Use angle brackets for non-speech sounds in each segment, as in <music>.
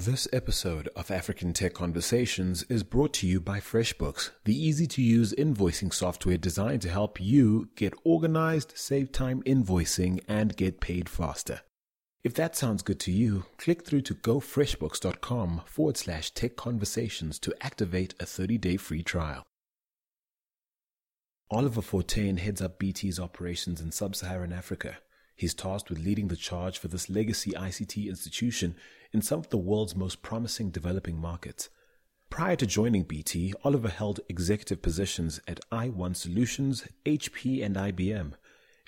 This episode of African Tech Conversations is brought to you by FreshBooks, the easy to use invoicing software designed to help you get organized, save time invoicing, and get paid faster. If that sounds good to you, click through to gofreshbooks.com forward slash tech conversations to activate a 30 day free trial. Oliver Fortuin heads up BT's operations in sub Saharan Africa. He's tasked with leading the charge for this legacy ICT institution in some of the world's most promising developing markets. Prior to joining BT, Oliver held executive positions at i1 Solutions, HP, and IBM.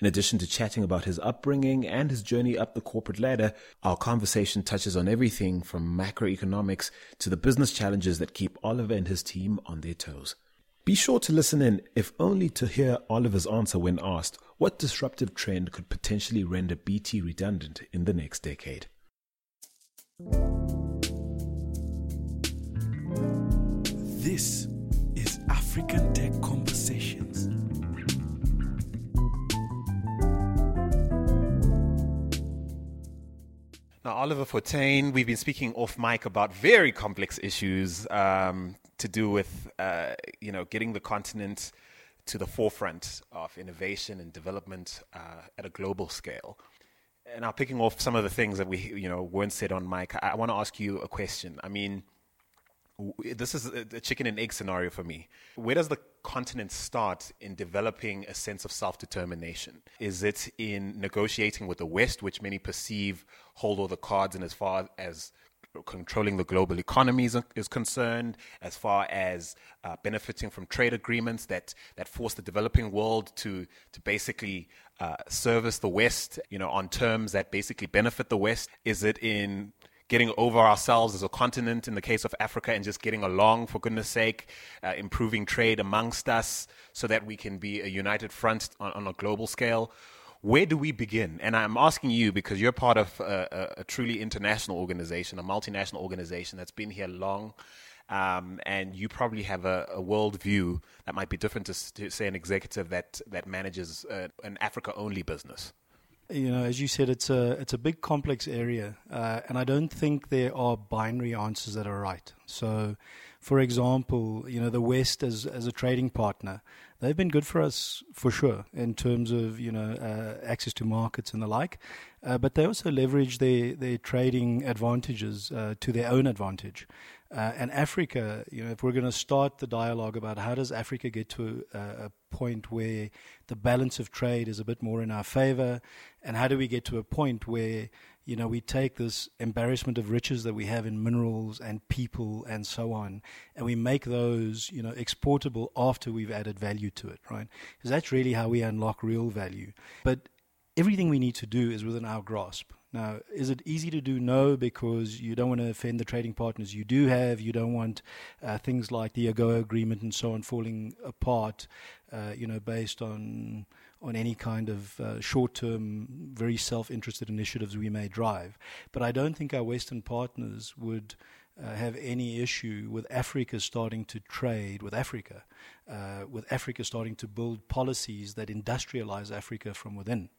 In addition to chatting about his upbringing and his journey up the corporate ladder, our conversation touches on everything from macroeconomics to the business challenges that keep Oliver and his team on their toes. Be sure to listen in, if only to hear Oliver's answer when asked what disruptive trend could potentially render BT redundant in the next decade. This is African Tech Conversations. Now, Oliver Fortuin, we've been speaking off mic about very complex issues um, to do with, uh, you know, getting the continent to the forefront of innovation and development uh, at a global scale. And now, picking off some of the things that we, you know, weren't said on mic, I, I want to ask you a question. I mean, this is a chicken and egg scenario for me. Where does the continent start in developing a sense of self determination? Is it in negotiating with the West, which many perceive hold all the cards in as far as controlling the global economy is, is concerned, as far as uh, benefiting from trade agreements that, that force the developing world to, to basically uh, service the West, you know, on terms that basically benefit the West? Is it in getting over ourselves as a continent in the case of Africa and just getting along, for goodness sake, uh, improving trade amongst us so that we can be a united front on, on, a global scale. Where do we begin? And I'm asking you because you're part of a, a, a truly international organization, a multinational organization that's been here long. Um, and you probably have a, a world view that might be different to, to, say an executive that that manages uh, an Africa only business you know, as you said, it's a it's a big complex area, uh, and I don't think there are binary answers that are right. So, for example, you know, the West as as a trading partner, they've been good for us for sure in terms of you know uh, access to markets and the like, uh, but they also leverage their their trading advantages uh, to their own advantage. Uh, and Africa, you know, if we're going to start the dialogue about how does Africa get to a, a, point where the balance of trade is a bit more in our favor, and how do we get to a point where you know we take this embarrassment of riches that we have in minerals and people and so on, and we make those you know exportable after we've added value to it, right? Because that's really how we unlock real value. But everything we need to do is within our grasp. Now, is it easy to do? No, because you don't want to offend the trading partners you do have. You don't want uh, things like the AGOA agreement and so on falling apart, uh, you know, based on on any kind of uh, short-term, very self-interested initiatives we may drive. But I don't think our Western partners would. Uh, have any issue with Africa starting to trade with Africa, uh, with Africa starting to build policies that industrialize Africa from within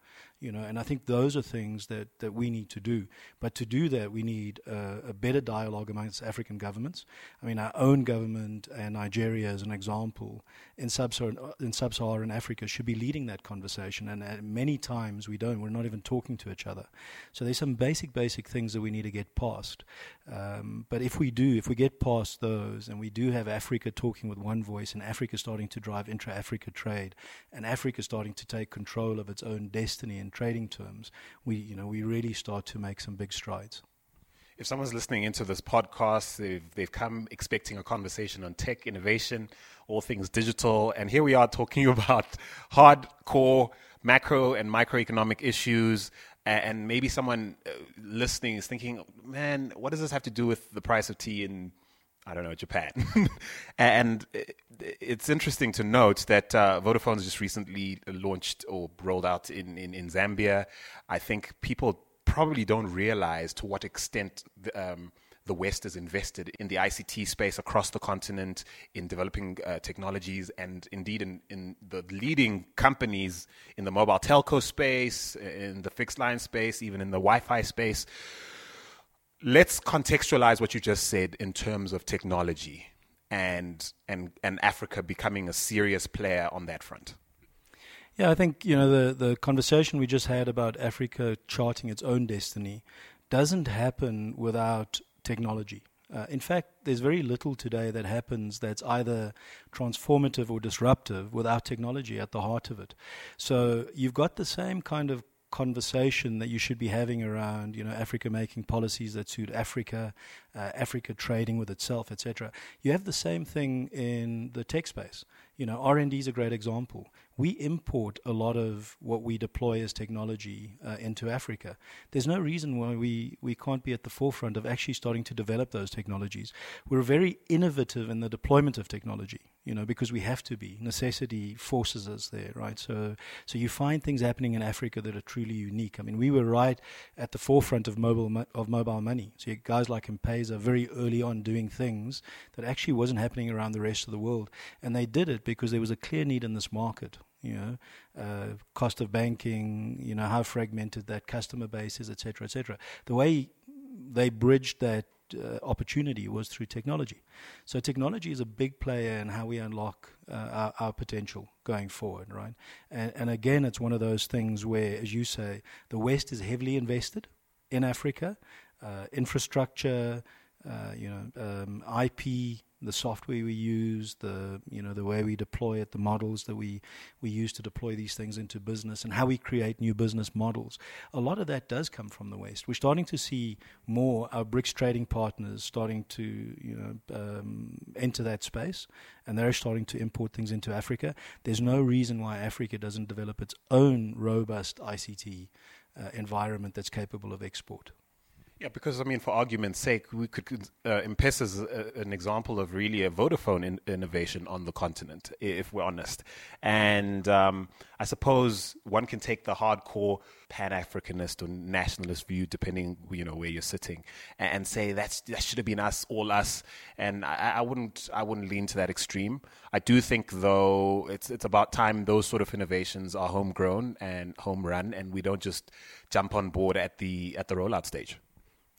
you know, and I think those are things that, that we need to do. But to do that, we need uh, a better dialogue amongst African governments. I mean, our own government and Nigeria, as an example, in sub-Saharan, in sub-Saharan Africa, should be leading that conversation. And uh, many times we don't. We're not even talking to each other. So there's some basic, basic things that we need to get past. Um, but if we do, if we get past those, and we do have Africa talking with one voice, and Africa starting to drive intra-Africa trade, and Africa starting to take control of its own destiny in trading terms, we you know we really start to make some big strides. If someone's listening into this podcast, they've, they've come expecting a conversation on tech innovation, all things digital, and here we are talking <laughs> about hardcore macro and microeconomic issues and maybe someone uh, listening is thinking, man, what does this have to do with the price of tea in, I don't know, Japan? <laughs> and it's interesting to note that uh, just recently launched or rolled out in, in, in, Zambia. I think people probably don't realize to what extent um, the West has invested in the ICT space across the continent, in developing uh, technologies, and indeed in, in the leading companies in the mobile telco space, in the fixed line space, even in the Wi Fi space. Let's contextualize what you just said in terms of technology and and and Africa becoming a serious player on that front. Yeah, I think you know the the conversation we just had about Africa charting its own destiny doesn't happen without technology. Uh, in fact, there's very little today that happens that's either transformative or disruptive without technology at the heart of it. So you've got the same kind of conversation that you should be having around, you know, Africa making policies that suit Africa, uh, Africa trading with itself, etc. You have the same thing in the tech space. You know, R&D is a great example we import a lot of what we deploy as technology uh, into Africa. There's no reason why we, we can't be at the forefront of actually starting to develop those technologies. We're very innovative in the deployment of technology, you know, because we have to be. Necessity forces us there, right? So, so you find things happening in Africa that are truly unique. I mean, we were right at the forefront of mobile mo- of mobile money. So guys like M-Pesa very early on doing things that actually wasn't happening around the rest of the world, and they did it because there was a clear need in this market you know, uh, cost of banking, you know, how fragmented that customer base is, et cetera, et cetera. The way they bridged that uh, opportunity was through technology. So technology is a big player in how we unlock uh, our, our, potential going forward, right? And, and again, it's one of those things where, as you say, the West is heavily invested in Africa, infrastructure, uh, you know, um, IP, the software we use, the you know the way we deploy it, the models that we we use to deploy these things into business, and how we create new business models. A lot of that does come from the West. We're starting to see more our BRICS trading partners starting to you know um, enter that space, and they're starting to import things into Africa. There's no reason why Africa doesn't develop its own robust ICT uh, environment that's capable of export. Yeah, because I mean, for argument's sake, we could uh, M-Pesa as an example of really a Vodafone in, innovation on the continent, if we're honest. And um, I suppose one can take the hardcore Pan Africanist or nationalist view, depending you know where you're sitting, and, and, say that's that should have been us, all us. And I, I wouldn't I wouldn't lean to that extreme. I do think though it's it's about time those sort of innovations are homegrown and home run, and we don't just jump on board at the at the rollout stage.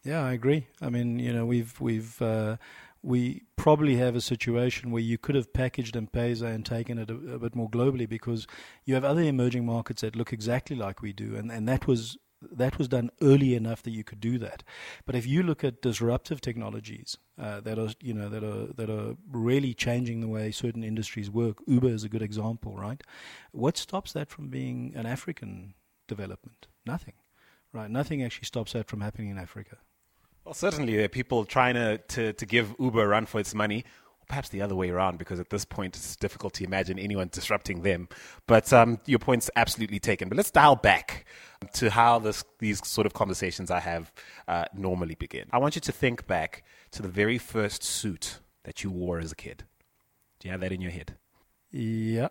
Yeah, I agree. I mean, you know, we've we've uh, we probably have a situation where you could have packaged M-Pesa and taken it a, a, bit more globally because you have other emerging markets that look exactly like we do, and, and that was that was done early enough that you could do that. But if you look at disruptive technologies uh, that are you know that are that are really changing the way certain industries work, Uber is a good example, right? What stops that from being an African development? Nothing, right? Nothing actually stops that from happening in Africa. Well, certainly there are people trying to, to, to give Uber a run for its money. Or perhaps the other way around, because at this point it's difficult to imagine anyone disrupting them. But um, your point's absolutely taken. But let's dial back to how this, these sort of conversations I have uh, normally begin. I want you to think back to the very first suit that you wore as a kid. Do you have that in your head? Yeah.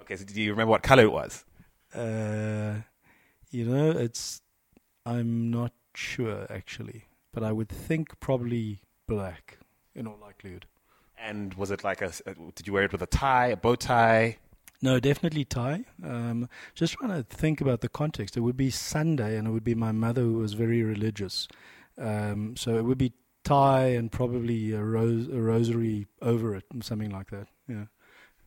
Okay, so do you remember what color it was? Uh, you know, it's. I'm not sure actually but I would think probably black in all likelihood. And was it like a? Did you wear it with a tie, a bow tie? No, definitely tie. Um, just trying to think about the context. It would be Sunday, and it would be my mother who was very religious. Um, so it would be tie and probably a, rose, a rosary over it, something like that. Yeah.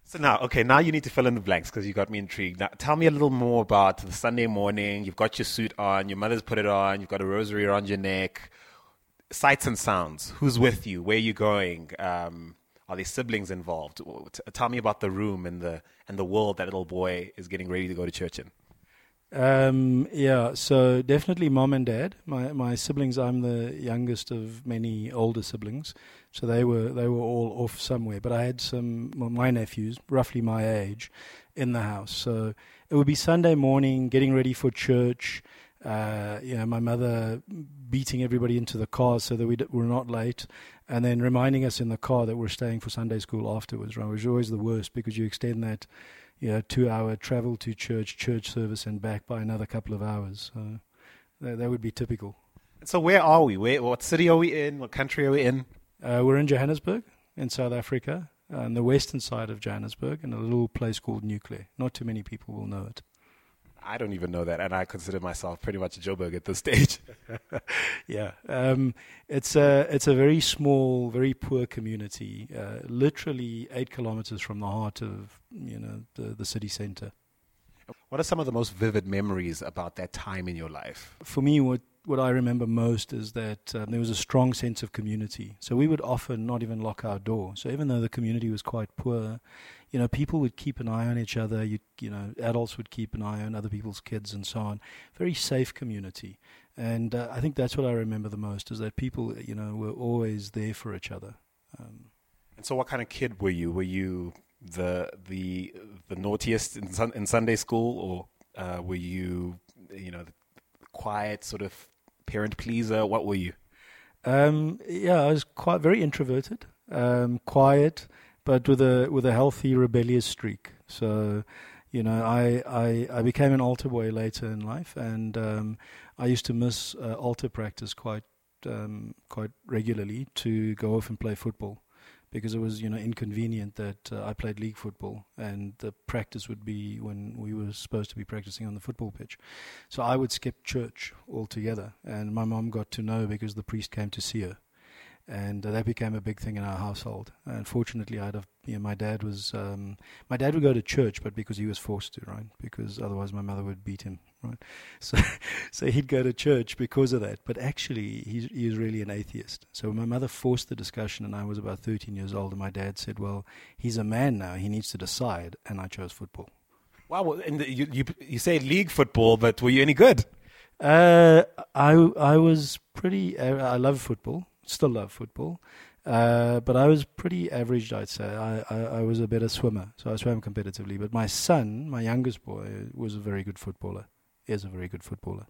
So now, okay, now you need to fill in the blanks because you got me intrigued. Now, tell me a little more about the Sunday morning. You've got your suit on, your mother's put it on, you've got a rosary around your neck sights and sounds. Who's with you? Where are you going? Um, are there siblings involved? Tell me about the room and the and the world that little boy is getting ready to go to church in. Um, yeah, so definitely mom and dad. My my siblings. I'm the youngest of many older siblings, so they were they were all off somewhere. But I had some my nephews, roughly my age, in the house. So it would be Sunday morning, getting ready for church uh, you know, my mother beating everybody into the car so that we d- were not late, and then reminding us in the car that we're staying for Sunday school afterwards. Right, which is always the worst because you extend that, you know, two-hour travel to church, church service, and back by another couple of hours. So that, that would be typical. So where are we? Where, what city are we in? What country are we in? Uh, we're in Johannesburg, in South Africa, on the western side of Johannesburg, in a little place called Newclare. Not too many people will know it. I don't even know that, and I consider myself pretty much a Joburg at this stage. <laughs> yeah, um, it's a it's a very small, very poor community, uh, literally eight kilometers from the heart of you know the the city centre. What are some of the most vivid memories about that time in your life? For me, what what I remember most is that um, there was a strong sense of community. So we would often not even lock our door. So even though the community was quite poor, you know, people would keep an eye on each other. You, you know, adults would keep an eye on other people's kids and so on. Very safe community, and uh, I think that's what I remember the most is that people, you know, were always there for each other. Um, and so, what kind of kid were you? Were you the the the naughtiest in, sun, in Sunday school, or uh, were you, you know, the quiet sort of parent pleaser? What were you? Um, yeah, I was quite very introverted, um, quiet but with a with a healthy rebellious streak. So, you know, I I, I became an altar boy later in life, and um, I used to miss uh, altar practice quite um, quite regularly to go off and play football. Because it was, you know, inconvenient that uh, I played league football, and the practice would be when we were supposed to be practicing on the football pitch. So I would skip church altogether, and my mom got to know because the priest came to see her and uh, that became a big thing in our household. Unfortunately, I'd have, you know, my dad was, um, my dad would go to church, but because he was forced to, right? Because otherwise my mother would beat him, right? <laughs> So, so he'd go to church because of that. But actually, he's, he was really an atheist. So my mother forced the discussion, and I was about 13 years old, and my dad said, well, he's a man now, he needs to decide, and I chose football. Wow, and you, you, you say league football, but were you any good? Uh, I, I was pretty, uh, I love football still love football. Uh, but I was pretty average, I'd say. I, I, I, was a better swimmer, so I swam competitively. But my son, my youngest boy, was a very good footballer. He is a very good footballer.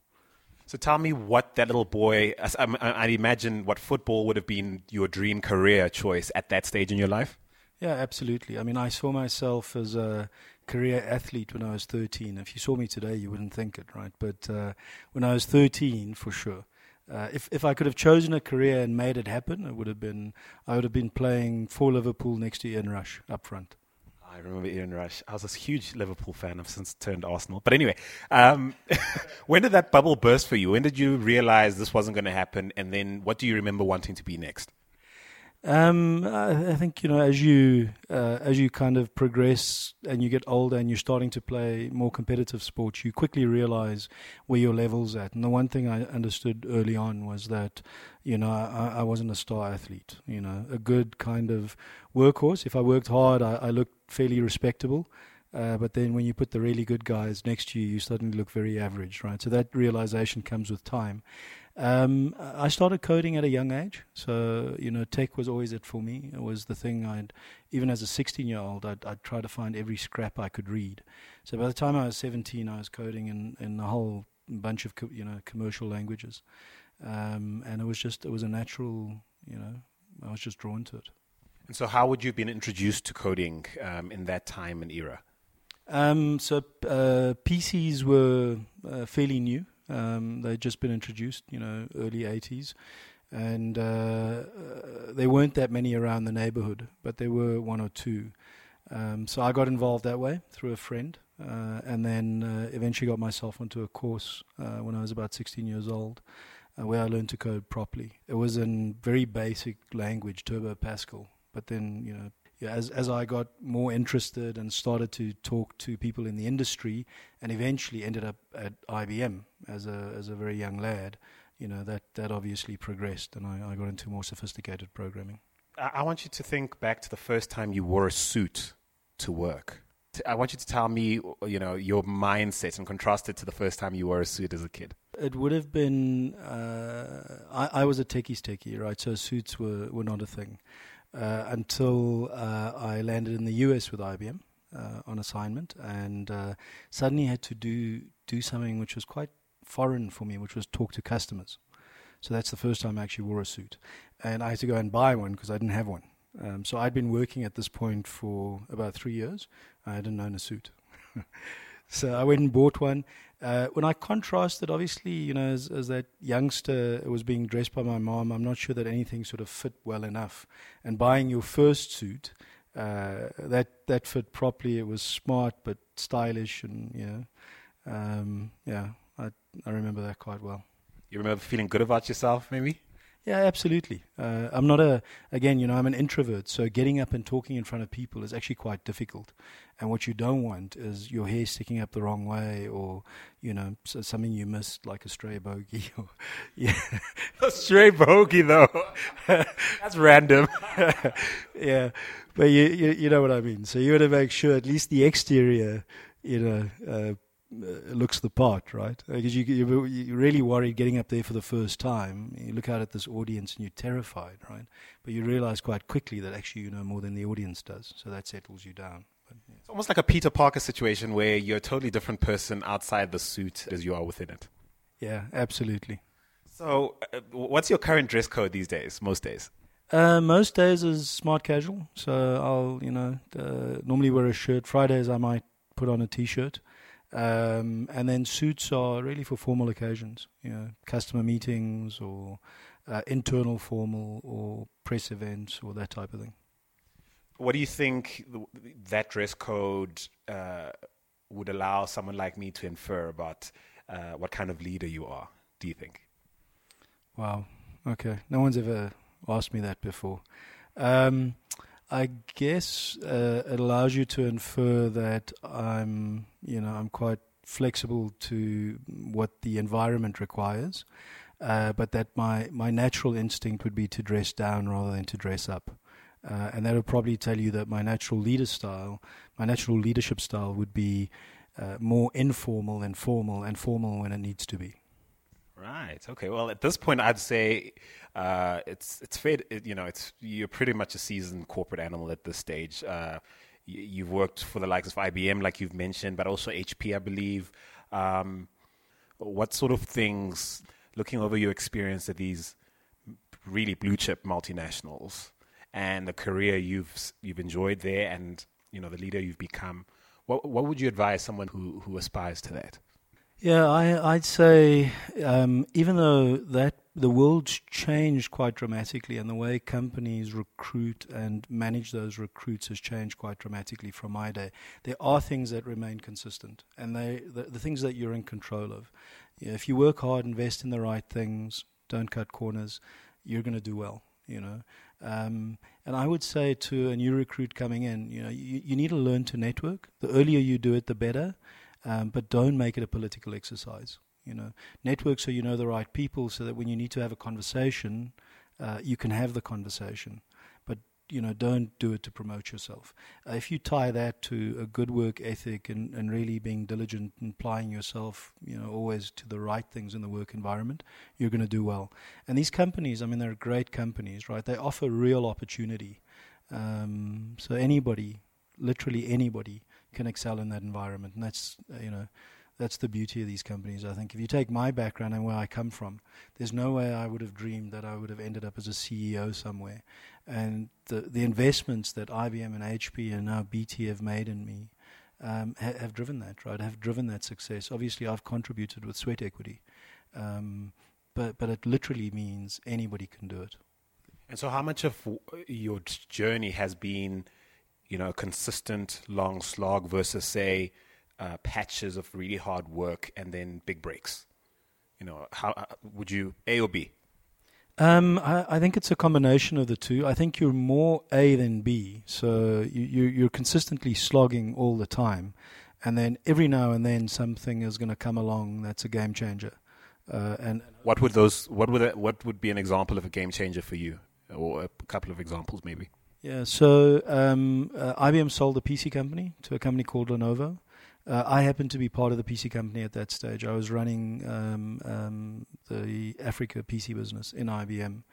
So tell me what that little boy. I, I imagine what football would have been your dream career choice at that stage in your life. Yeah, absolutely. I mean, I saw myself as a career athlete when I was 13. If you saw me today, you wouldn't think it, right? But uh, when I was 13, for sure. Uh, if if I could have chosen a career and made it happen, it would have been I would have been playing for Liverpool next to Ian Rush up front. I remember Ian Rush. I was a huge Liverpool fan. I've since turned Arsenal. But anyway, um, <laughs> when did that bubble burst for you? When did you realize this wasn't going to happen? And then what do you remember wanting to be next? Um, I think you know as you uh, as you kind of progress and you get older and you're starting to play more competitive sports, you quickly realize where your level's at. And the one thing I understood early on was that you know I, I wasn't a star athlete. You know, a good kind of workhorse. If I worked hard, I, I looked fairly respectable. Uh, but then when you put the really good guys next to you, you suddenly look very average, right? So that realization comes with time. Um, I started coding at a young age, so you know, tech was always it for me. It was the thing I'd, even as a 16-year-old, I'd, I'd try to find every scrap I could read. So by the time I was 17, I was coding in, in a whole bunch of co- you know commercial languages, um, and it was just it was a natural, you know, I was just drawn to it. And so, how would you have been introduced to coding um, in that time and era? Um, so uh, PCs were uh, fairly new. Um, they'd just been introduced, you know, early 80s. And uh, uh, there weren't that many around the neighborhood, but there were one or two. Um, so I got involved that way through a friend, uh, and then uh, eventually got myself onto a course uh, when I was about 16 years old, uh, where I learned to code properly. It was in very basic language, Turbo Pascal, but then you know as as I got more interested and started to talk to people in the industry, and eventually ended up at IBM as a as a very young lad, you know that that obviously progressed, and I, I got into more sophisticated programming. I want you to think back to the first time you wore a suit to work. I want you to tell me, you know, your mindset and contrast it to the first time you wore a suit as a kid. It would have been. Uh, I, I was a techies techie, right? So suits were, were not a thing uh, until uh, I landed in the US with IBM uh, on assignment, and uh, suddenly had to do do something which was quite foreign for me, which was talk to customers. So that's the first time I actually wore a suit, and I had to go and buy one because I didn't have one. Um, so I'd been working at this point for about three years. I hadn't owned a suit. <laughs> so I went and bought one. Uh, when I contrasted, obviously, you know, as, as, that youngster was being dressed by my mom, I'm not sure that anything sort of fit well enough. And buying your first suit, uh, that that fit properly. It was smart but stylish, and you know, Um, yeah, I I remember that quite well. You remember feeling good about yourself, maybe? Yeah, absolutely. Uh, I'm not a, again, you know, I'm an introvert, so getting up and talking in front of people is actually quite difficult. And what you don't want is your hair sticking up the wrong way or, you know, so something you missed, like a stray bogey. <laughs> Or, yeah. a stray bogey, though. <laughs> That's random. <laughs> yeah. But you, you, you know what I mean. So you want to make sure at least the exterior, you know, uh, uh, looks the part, right? Because you, you, you're really worried getting up there for the first time. You look out at this audience and you're terrified, right? But you realize quite quickly that actually you know more than the audience does, so that settles you down. But, yeah. It's almost like a Peter Parker situation where you're a totally different person outside the suit as you are within it. Yeah, absolutely. So, uh, what's your current dress code these days? Most days. Uh, most days is smart casual. So I'll, you know, uh, normally wear a shirt. Fridays I might put on a t-shirt. Um, and then suits are really for formal occasions, you know, customer meetings or uh, internal formal or press events or that type of thing. What do you think that dress code uh, would allow someone like me to infer about uh, what kind of leader you are? Do you think? Wow. Okay. No one's ever asked me that before. Um, I guess uh, it allows you to infer that I'm, you know, I'm quite flexible to what the environment requires, uh, but that my my natural instinct would be to dress down rather than to dress up, uh, and that would probably tell you that my natural leader style, my natural leadership style, would be uh, more informal than formal, and formal when it needs to be. Right. Okay. Well, at this point, I'd say uh, it's it's fair. You know, it's you're pretty much a seasoned corporate animal at this stage. Uh, you, have worked for the likes of IBM, like you've mentioned, but also HP, I believe. Um, what sort of things, looking over your experience at these really blue chip multinationals and the career you've you've enjoyed there, and you know the leader you've become, what what would you advise someone who who aspires to that? Yeah, I, would say um, even though that the world's changed quite dramatically, and the way companies recruit and manage those recruits has changed quite dramatically from my day. There are things that remain consistent, and they the, the things that you're in control of. You know, if you work hard, invest in the right things, don't cut corners, you're going to do well. You know, um, and I would say to a new recruit coming in, you know, you, you need to learn to network. The earlier you do it, the better um, but don't make it a political exercise. You know, network so you know the right people, so that when you need to have a conversation, uh, you can have the conversation. But you know, don't do it to promote yourself. Uh, if you tie that to a good work ethic and, and really being diligent and applying yourself, you know, always to the right things in the work environment, you're going to do well. And these companies, I mean, they're great companies, right? They offer real opportunity. Um, so anybody, literally anybody, can excel in that environment. And that's, uh, you know, that's the beauty of these companies. I think if you take my background and where I come from, there's no way I would have dreamed that I would have ended up as a CEO somewhere. And the the investments that IBM and HP and now BT have made in me um, ha- have driven that, right? Have driven that success. Obviously, I've contributed with sweat equity, um, but but it literally means anybody can do it. And so, how much of your journey has been you know, a consistent long slog versus say uh, patches of really hard work and then big breaks? You know, how uh, would you A or B? Um, I, I, think it's a combination of the two. I think you're more A than B, so you, you, are consistently slogging all the time, and then every now and then something is going to come along that's a game changer. Uh, and what would those? What would that, what would be an example of a game changer for you, or a couple of examples maybe? Yeah, so um, uh, IBM sold the PC company to a company called Lenovo. Uh, I happened to be part of the PC company at that stage. I was running um, um, the Africa PC business in IBM.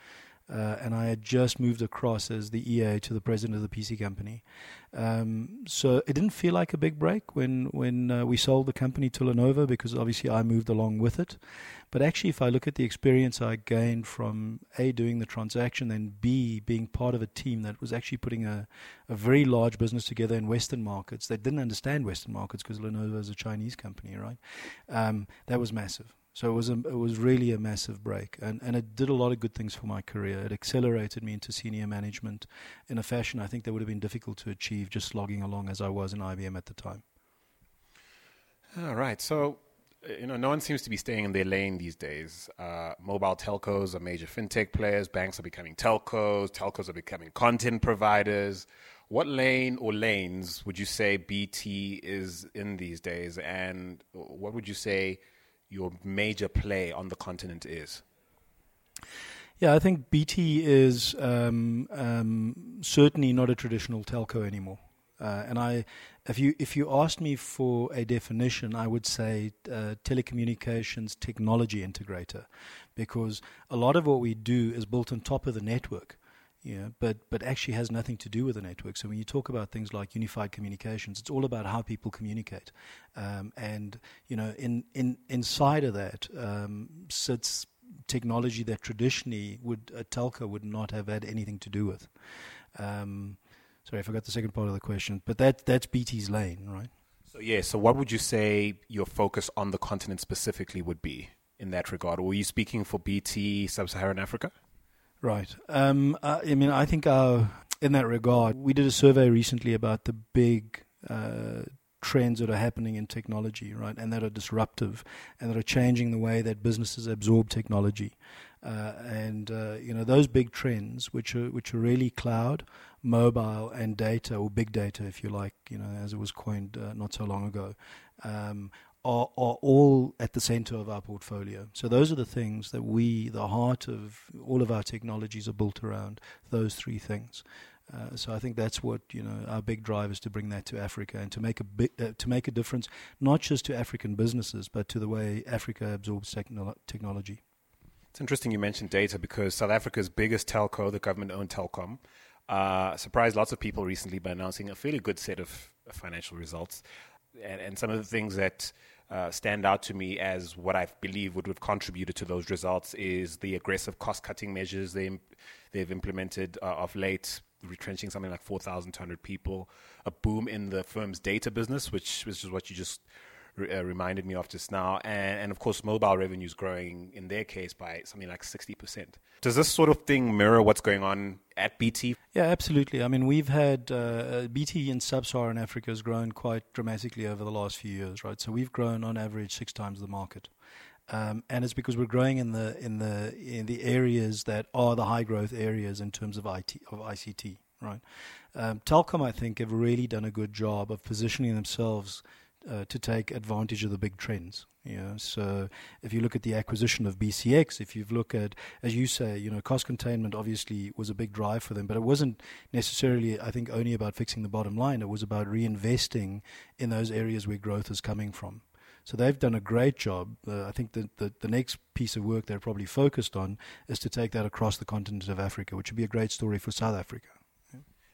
Uh, and I had just moved across as the EA to the president of the PC company. Um, so it didn't feel like a big break when when uh, we sold the company to Lenovo because obviously I moved along with it. But actually, if I look at the experience I gained from A, doing the transaction, then B, being part of a team that was actually putting a, a very large business together in Western markets that didn't understand Western markets because Lenovo is a Chinese company, right? Um, that was massive. So it was a, it was really a massive break, and and it did a lot of good things for my career. It accelerated me into senior management in a fashion I think that would have been difficult to achieve just logging along as I was in IBM at the time. All right. So you know, no one seems to be staying in their lane these days. Uh, mobile telcos are major fintech players. Banks are becoming telcos. Telcos are becoming content providers. What lane or lanes would you say BT is in these days? And what would you say your major play on the continent is? Yeah, I think BT is um, um, certainly not a traditional telco anymore. Uh, and I, if you if you asked me for a definition, I would say uh, telecommunications technology integrator, because a lot of what we do is built on top of the network. Yeah, but but actually has nothing to do with the network. So when you talk about things like unified communications, it's all about how people communicate, um, and you know, in in inside of that um, sits technology that traditionally would a telco would not have had anything to do with. Um, sorry, I forgot the second part of the question, but that that's BT's lane, right? So yeah, so what would you say your focus on the continent specifically would be in that regard? Were you speaking for BT Sub-Saharan Africa? Right. Um, uh, I mean, I think our, in that regard, we did a survey recently about the big uh, trends that are happening in technology, right, and that are disruptive and that are changing the way that businesses absorb technology. Uh, and uh, you know those big trends, which are which are really cloud, mobile, and data, or big data, if you like, you know, as it was coined uh, not so long ago, um, are, are all at the center of our portfolio. So those are the things that we, the heart of all of our technologies, are built around those three things. Uh, so I think that's what you know our big drive is to bring that to Africa and to make a big, uh, to make a difference, not just to African businesses, but to the way Africa absorbs technolo- technology. It's interesting you mentioned data because South Africa's biggest telco, the government-owned Telkom, uh, surprised lots of people recently by announcing a fairly good set of financial results and, and some of the things that uh, stand out to me as what I believe would have contributed to those results is the aggressive cost cutting measures they, they've implemented uh, of late, retrenching something like 4,200 people, a boom in the firm's data business, which, which is what you just uh, reminded me of just now, and, and of course, mobile revenues growing in their case by something like 60%. Does this sort of thing mirror what's going on at BT? Yeah, absolutely. I mean, we've had uh, BT in sub Saharan Africa has grown quite dramatically over the last few years, right? So we've grown on average six times the market. Um, and it's because we're growing in the in the in the areas that are the high growth areas in terms of IT of ICT, right? Um, Telkom, I think, have really done a good job of positioning themselves uh, to take advantage of the big trends. You know, so if you look at the acquisition of BCX, if you look at, as you say, you know, cost containment obviously was a big drive for them, but it wasn't necessarily, I think, only about fixing the bottom line. It was about reinvesting in those areas where growth is coming from. So they've done a great job. Uh, I think that the, the next piece of work they're probably focused on is to take that across the continent of Africa, which would be a great story for South Africa.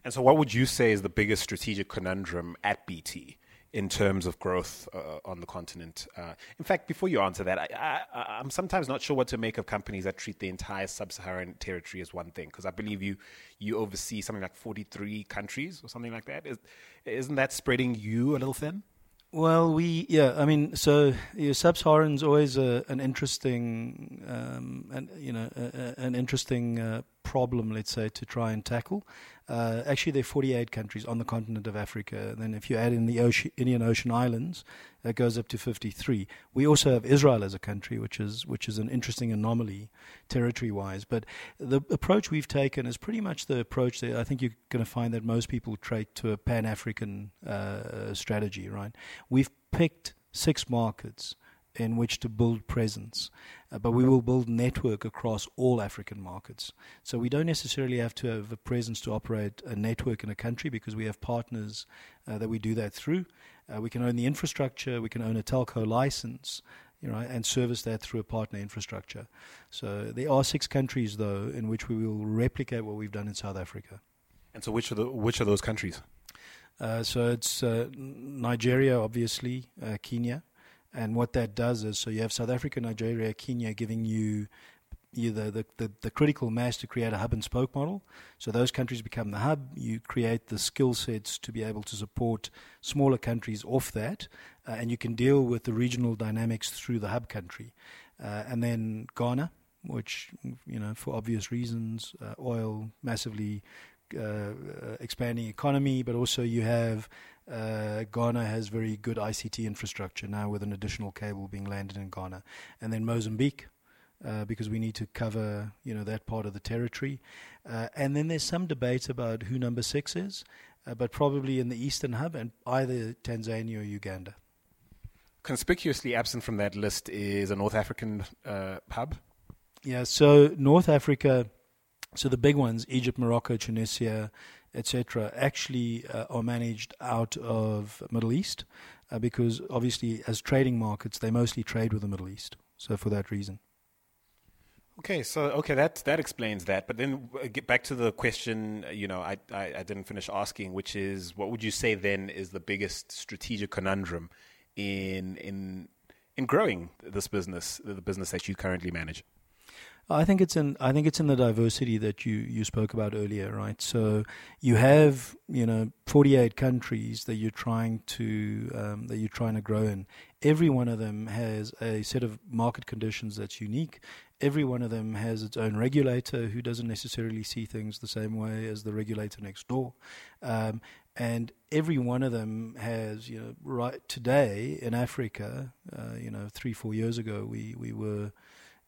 And so, what would you say is the biggest strategic conundrum at BT? In terms of growth uh, on the continent. Uh, in fact, before you answer that, I, am sometimes not sure what to make of companies that treat the entire sub-Saharan territory as one thing. Because I believe you you oversee something like 43 countries or something like that. Is, isn't that spreading you a little thin? Well, we yeah, I mean, so you know, sub-Saharan's always a, an interesting, um, and you know, a, a, an interesting uh, problem, let's say, to try and tackle. Uh, actually, there are 48 countries on the continent of Africa. Then, if you add in the Indian Ocean islands, that goes up to 53. We also have Israel as a country, which is which is an interesting anomaly, territory-wise. But the approach we've taken is pretty much the approach that I think you're going to find that most people trade to a Pan-African uh, strategy. Right? We've picked six markets in which to build presence. Uh, but we will build network across all African markets. So we don't necessarily have to have a presence to operate a network in a country because we have partners uh, that we do that through. Uh, we can own the infrastructure, we can own a telco license. You know, and service that through a partner infrastructure. So there are six countries, though, in which we will replicate what we've done in South Africa. And so, which are the which are those countries? Uh, so it's uh, Nigeria, obviously, uh, Kenya, and what that does is, so you have South Africa, Nigeria, Kenya giving you either the, the, the, critical mass to create a hub and spoke model. So those countries become the hub. You create the skill sets to be able to support smaller countries off that, uh, and you can deal with the regional dynamics through the hub country. Uh, and then Ghana, which, you know, for obvious reasons, uh, oil massively uh, uh, expanding economy, but also you have Uh, Ghana has very good ICT infrastructure now, with an additional cable being landed in Ghana, and then Mozambique. Uh, because we need to cover, you know, that part of the territory, uh, and then there's some debate about who number six is, uh, but probably in the Eastern Hub and either Tanzania or Uganda. Conspicuously absent from that list is a North African uh, hub. Yeah, so North Africa, so the big ones, Egypt, Morocco, Tunisia, etc., actually uh, are managed out of Middle East uh, because obviously, as trading markets, they mostly trade with the Middle East. So for that reason. Okay, so okay, that that explains that. But then uh, get back to the question. uh, You know, I, I I didn't finish asking, which is, what would you say then is the biggest strategic conundrum in in in growing this business, the business that you currently manage? I think it's in I think it's in the diversity that you, you spoke about earlier, right? So you have you know 48 countries that you're trying to um, that you're trying to grow in. Every one of them has a set of market conditions that's unique. Every one of them has its own regulator who doesn't necessarily see things the same way as the regulator next door. Um, and every one of them has, you know, right today in Africa, uh, you know, three, four years ago, we, we were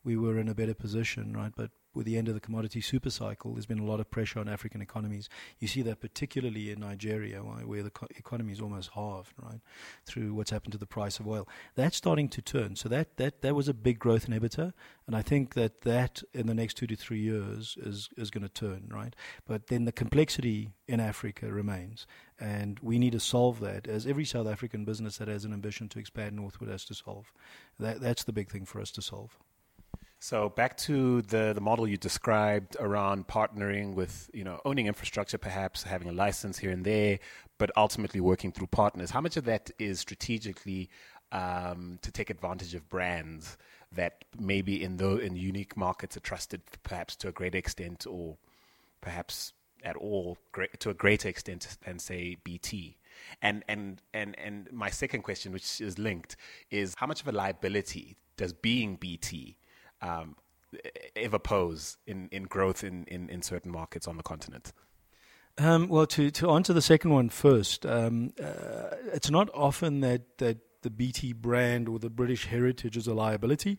we were in a better position, right? But with the end of the commodity super cycle, there's been a lot of pressure on African economies. You see that particularly in Nigeria, where the co- economy is almost halved, right, through what's happened to the price of oil. That's starting to turn. So that, that, that was a big growth inhibitor, and I think that that in the next two to three years is, is going to turn, right? But then the complexity in Africa remains, and we need to solve that, as every South African business that has an ambition to expand northward has to solve. That, that's the big thing for us to solve. So back to the the model you described around partnering with, you know, owning infrastructure, perhaps having a license here and there, but ultimately working through partners. How much of that is strategically um, to take advantage of brands that maybe in the in unique markets are trusted, perhaps to a greater extent, or perhaps at all to a greater extent than say BT. And and and and my second question, which is linked, is how much of a liability does being BT um, ever pose in, in growth in, in, in certain markets on the continent? Um, well, to, to answer the second one first, um, uh, it's not often that, that the BT brand or the British heritage is a liability,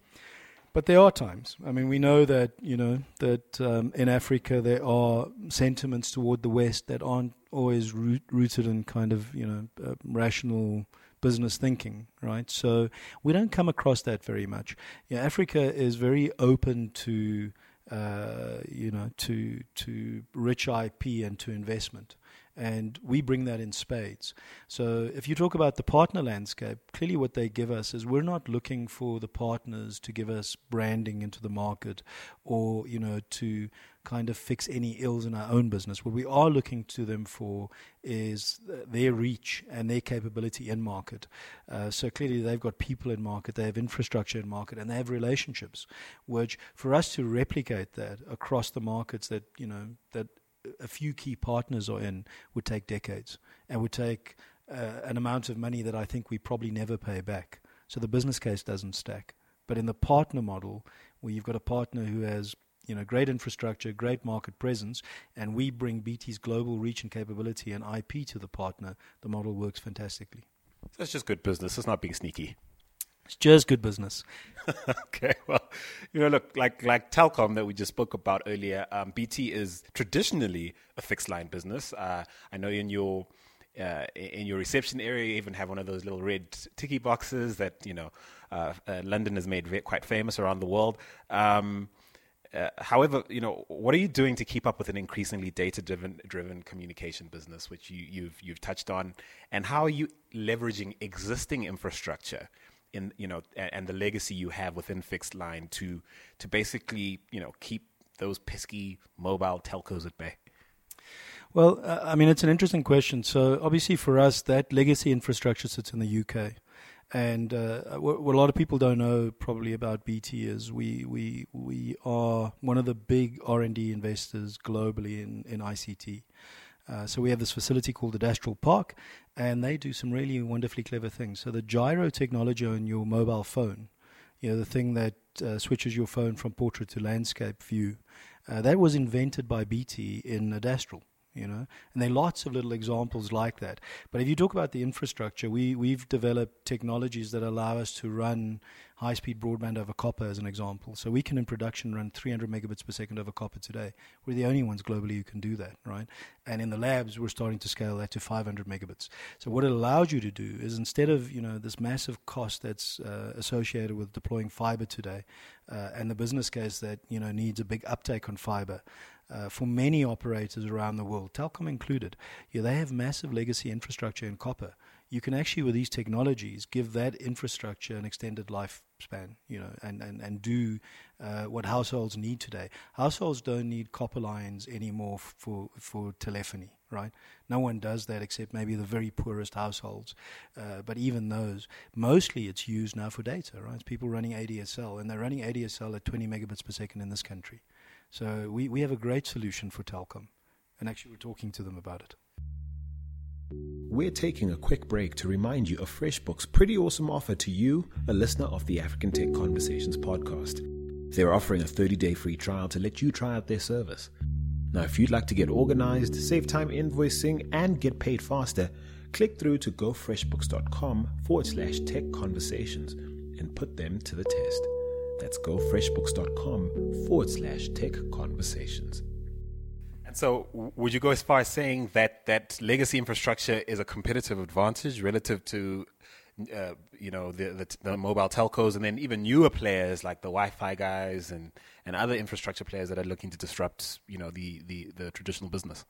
but there are times. I mean, we know that you know that um, in Africa there are sentiments toward the West that aren't always root, rooted in kind of you know uh, rational business thinking, right? So we don't come across that very much. Africa is very open to uh, you know to to rich IP and to investment. And we bring that in spades. So, if you talk about the partner landscape, clearly what they give us is we're not looking for the partners to give us branding into the market or, you know, to kind of fix any ills in our own business. What we are looking to them for is their reach and their capability in market. Uh, so clearly they've got people in market, they have infrastructure in market, and they have relationships. Which for us to replicate that across the markets that you know that a few key partners are in would take decades and would take uh, an amount of money that I think we probably never pay back. So the business case doesn't stack. But in the partner model, where you've got a partner who has you know, great infrastructure, great market presence, and we bring BT's global reach and capability and IP to the partner, the model works fantastically. That's just good business. It's not being sneaky. It's just good business. <laughs> okay, well, you know, look, like like Telkom that we just spoke about earlier, um, BT is traditionally a fixed line business. Uh, I know in your uh, in your reception area, you even have one of those little red ticky boxes that you know uh, uh, London has made quite famous around the world. Um, uh, however, you know, what are you doing to keep up with an increasingly data-driven driven communication business, which you, you've you've touched on, and how are you leveraging existing infrastructure in you know and, and the legacy you have within fixed line to to basically you know keep those pesky mobile telcos at bay? Well, uh, I mean, it's an interesting question. So, obviously, for us, that legacy infrastructure sits in the UK. And uh, what, what, a lot of people don't know probably about BT is we we we are one of the big R and D investors globally in in ICT. Uh, so we have this facility called Adastral Park, and they do some really wonderfully clever things. So the gyro technology on your mobile phone, you know, the thing that uh, switches your phone from portrait to landscape view, uh, that was invented by BT in Adastral you know. And there are lots of little examples like that. But if you talk about the infrastructure, we, we've developed technologies that allow us to run high speed broadband over copper, as an example. So we can, in production, run 300 megabits per second over copper today. We're the only ones globally who can do that, right? And in the labs, we're starting to scale that to 500 megabits. So what it allows you to do is instead of you know this massive cost that's uh, associated with deploying fiber today, uh, and the business case that you know needs a big uptake on fiber, uh, for many operators around the world, Telkom included, yeah, they have massive legacy infrastructure in copper. You can actually, with these technologies, give that infrastructure an extended lifespan, you know, and, and, and do uh, what households need today. Households don't need copper lines anymore for, for telephony, right? No one does that except maybe the very poorest households. Uh, but even those, mostly it's used now for data, right? It's people running ADSL, and they're running ADSL at 20 megabits per second in this country. So we, we have a great solution for Telkom, and actually we're talking to them about it. We're taking a quick break to remind you of FreshBooks' pretty awesome offer to you, a listener of the African Tech Conversations podcast. They're offering a 30 day free trial to let you try out their service. Now, if you'd like to get organized, save time invoicing, and get paid faster, click through to gofreshbooks.com forward slash tech conversations and put them to the test. That's gofreshbooks.com forward slash tech conversations. And so, would you go as far as saying that that legacy infrastructure is a competitive advantage relative to, uh, you know, the, the, the mobile telcos, and then even newer players like the Wi-Fi guys and, and other infrastructure players that are looking to disrupt, you know, the, the, the traditional business?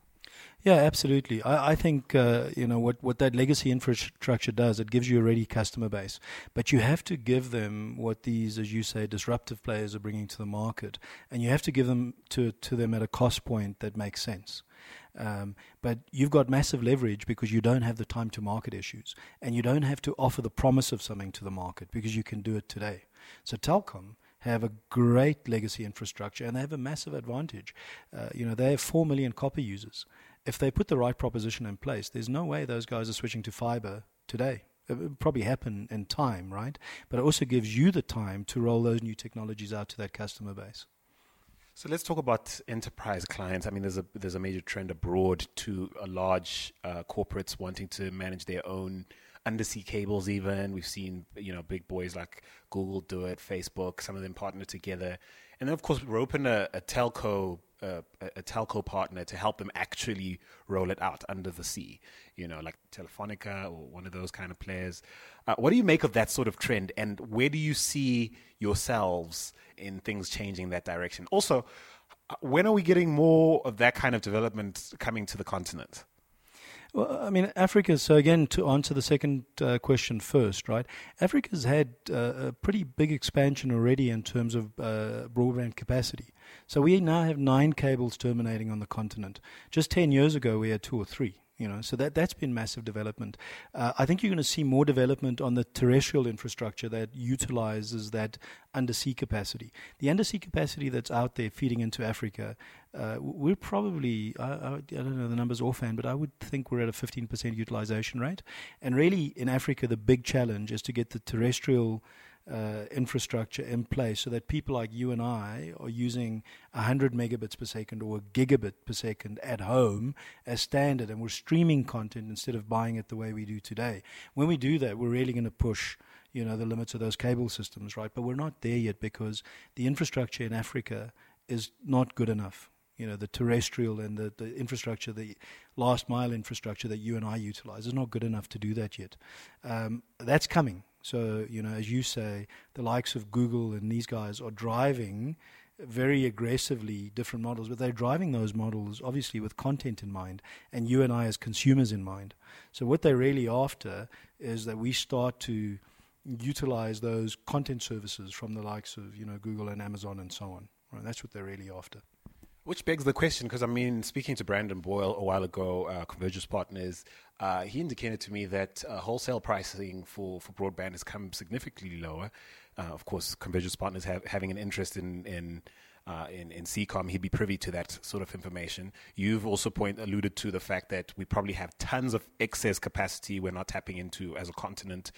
Yeah, absolutely. I, I think uh, you know what, what that legacy infrastructure does. It gives you a ready customer base, but you have to give them what these, as you say, disruptive players are bringing to the market, and you have to give them to to them at a cost point that makes sense. Um, but you've got massive leverage because you don't have the time to market issues, and you don't have to offer the promise of something to the market because you can do it today. So Telkom have a great legacy infrastructure and they have a massive advantage. Uh, you know, they have 4 million copper users if they put the right proposition in place, there's no way those guys are switching to fiber today. It will probably happen in time, right? But it also gives you the time to roll those new technologies out to that customer base. So let's talk about enterprise clients. I mean, there's a there's a major trend abroad to a large uh, corporates wanting to manage their own undersea cables. Even we've seen you know big boys like Google do it, Facebook. Some of them partner together, and then of course we're open a, a telco a, a, telco partner to help them actually roll it out under the sea, you know, like Telefonica or one of those kind of players. Uh, what do you make of that sort of trend, and where do you see yourselves in things changing that direction? Also, uh, when are we getting more of that kind of development coming to the continent? Well, I mean, Africa. So again, to answer the second uh, question first, right? Africa's had uh, a pretty big expansion already in terms of uh, broadband capacity. So we now have nine cables terminating on the continent. Just ten years ago, we had two or three. You know, so that that's been massive development. Uh, I think you're going to see more development on the terrestrial infrastructure that utilizes that undersea capacity. The undersea capacity that's out there feeding into Africa, uh, we're probably I, I, I, don't know the numbers offhand, but I would think we're at a 15% utilization rate. And really, in Africa, the big challenge is to get the terrestrial uh, infrastructure in place so that people like you and I are using 100 megabits per second or a gigabit per second at home as standard, and we're streaming content instead of buying it the way we do today. When we do that, we're really going to push you know the limits of those cable systems, right? But we're not there yet because the infrastructure in Africa is not good enough. You know, the terrestrial and the, the infrastructure, the last mile infrastructure that you and I utilize is not good enough to do that yet. Um, that's coming. So, you know, as you say, the likes of Google and these guys are driving very aggressively different models, but they're driving those models obviously with content in mind and you and I as consumers in mind. So, what they're really after is that we start to utilize those content services from the likes of, you know, Google and Amazon and so on. Right? That's what they're really after. Which begs the question, because I mean, speaking to Brandon Doyle a while ago, uh, Convergence Partners, uh, he indicated to me that uh, wholesale pricing for, for broadband has come significantly lower. Uh, of course, Convergence Partners have, having an interest in in, uh, in in SEACOM, he'd be privy to that sort of information. You've also point alluded to the fact that we probably have tons of excess capacity we're not tapping into as a continent.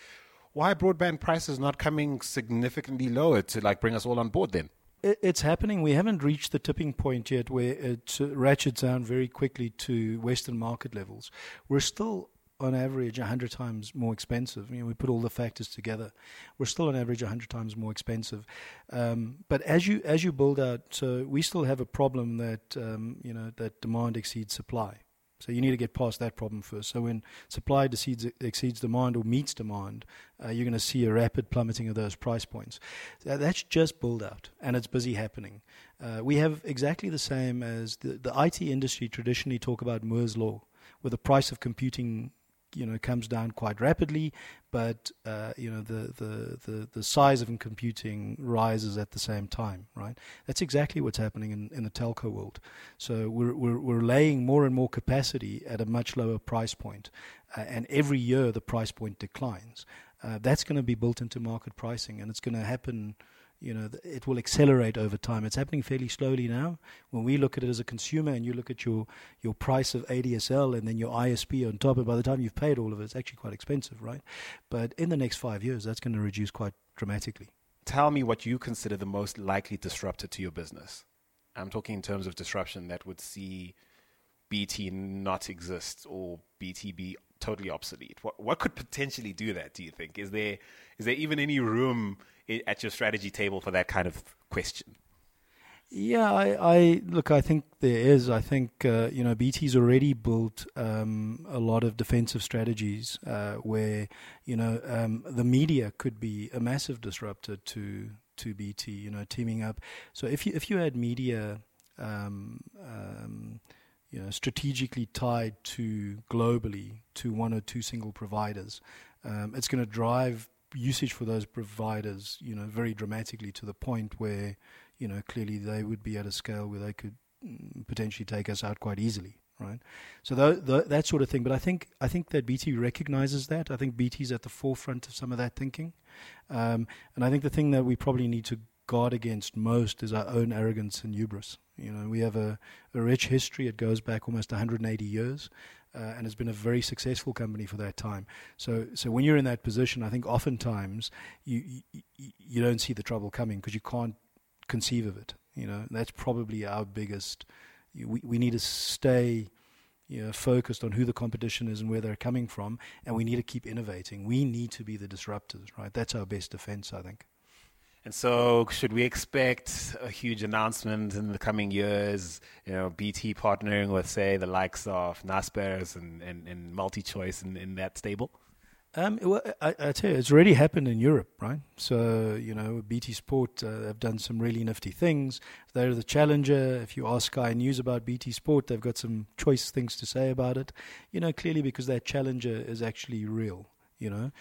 Why broadband prices not coming significantly lower to like bring us all on board then? It, it's happening. We haven't reached the tipping point yet where it uh, ratchets down very quickly to Western market levels. We're still on average 100 times more expensive. You know, we put all the factors together. We're still on average 100 times more expensive. Um, but as you as you build out, so we still have a problem that um, you know that demand exceeds supply. So you need to get past that problem first. So when supply exceeds, exceeds demand or meets demand, uh, you're going to see a rapid plummeting of those price points. That's just build out, and it's busy happening. Uh, we have exactly the same as the, the IT industry traditionally talk about Moore's law, where the price of computing you know comes down quite rapidly, but uh, you know the, the, the, the size of computing rises at the same time, right? That's exactly what's happening in, in the telco world. So we're, we're we're laying more and more capacity at a much lower price point, uh, and every year the price point declines. Uh, that's going to be built into market pricing, and it's going to happen you know, it will accelerate over time. It's happening fairly slowly now. When we look at it as a consumer and you look at your, your price of ADSL and then your ISP on top, and by the time you've paid all of it, it's actually quite expensive, right? But in the next five years, that's going to reduce quite dramatically. Tell me what you consider the most likely disruptor to your business. I'm talking in terms of disruption that would see BT not exist or BT be totally obsolete. What what could potentially do that? Do you think? Is there is there even any room at your strategy table for that kind of question? Yeah, I, I look. I think there is. I think uh, you know BT's already built um, a lot of defensive strategies uh, where you know um, the media could be a massive disruptor to to BT. You know, teaming up. So if you if you had media. Um, um you know, strategically tied to globally to one or two single providers, um, it's going to drive usage for those providers, you know, very dramatically to the point where, you know, clearly they would be at a scale where they could mm, potentially take us out quite easily, right? So th- th- that sort of thing. But I think I think that BT recognizes that. I think BT is at the forefront of some of that thinking, um, and I think the thing that we probably need to guard against most is our own arrogance and hubris. You know, we have a, a rich history. It goes back almost 180 years uh, and has been a very successful company for that time. So, so when you're in that position, I think oftentimes you you, you don't see the trouble coming because you can't conceive of it. You know, that's probably our biggest. We we need to stay. You know, focused on who the competition is and where they're coming from, and we need to keep innovating. We need to be the disruptors, right? That's our best defense, I think. And so, should we expect a huge announcement in the coming years? You know, BT partnering with, say, the likes of Naspers and, and, and MultiChoice in, in that stable? Um, well, I, I, tell you, it's already happened in Europe, right? So, you know, BT Sport uh, have done some really nifty things. They're the challenger. If you ask Sky News about BT Sport, they've got some choice things to say about it. You know, clearly because that challenger is actually real. You know,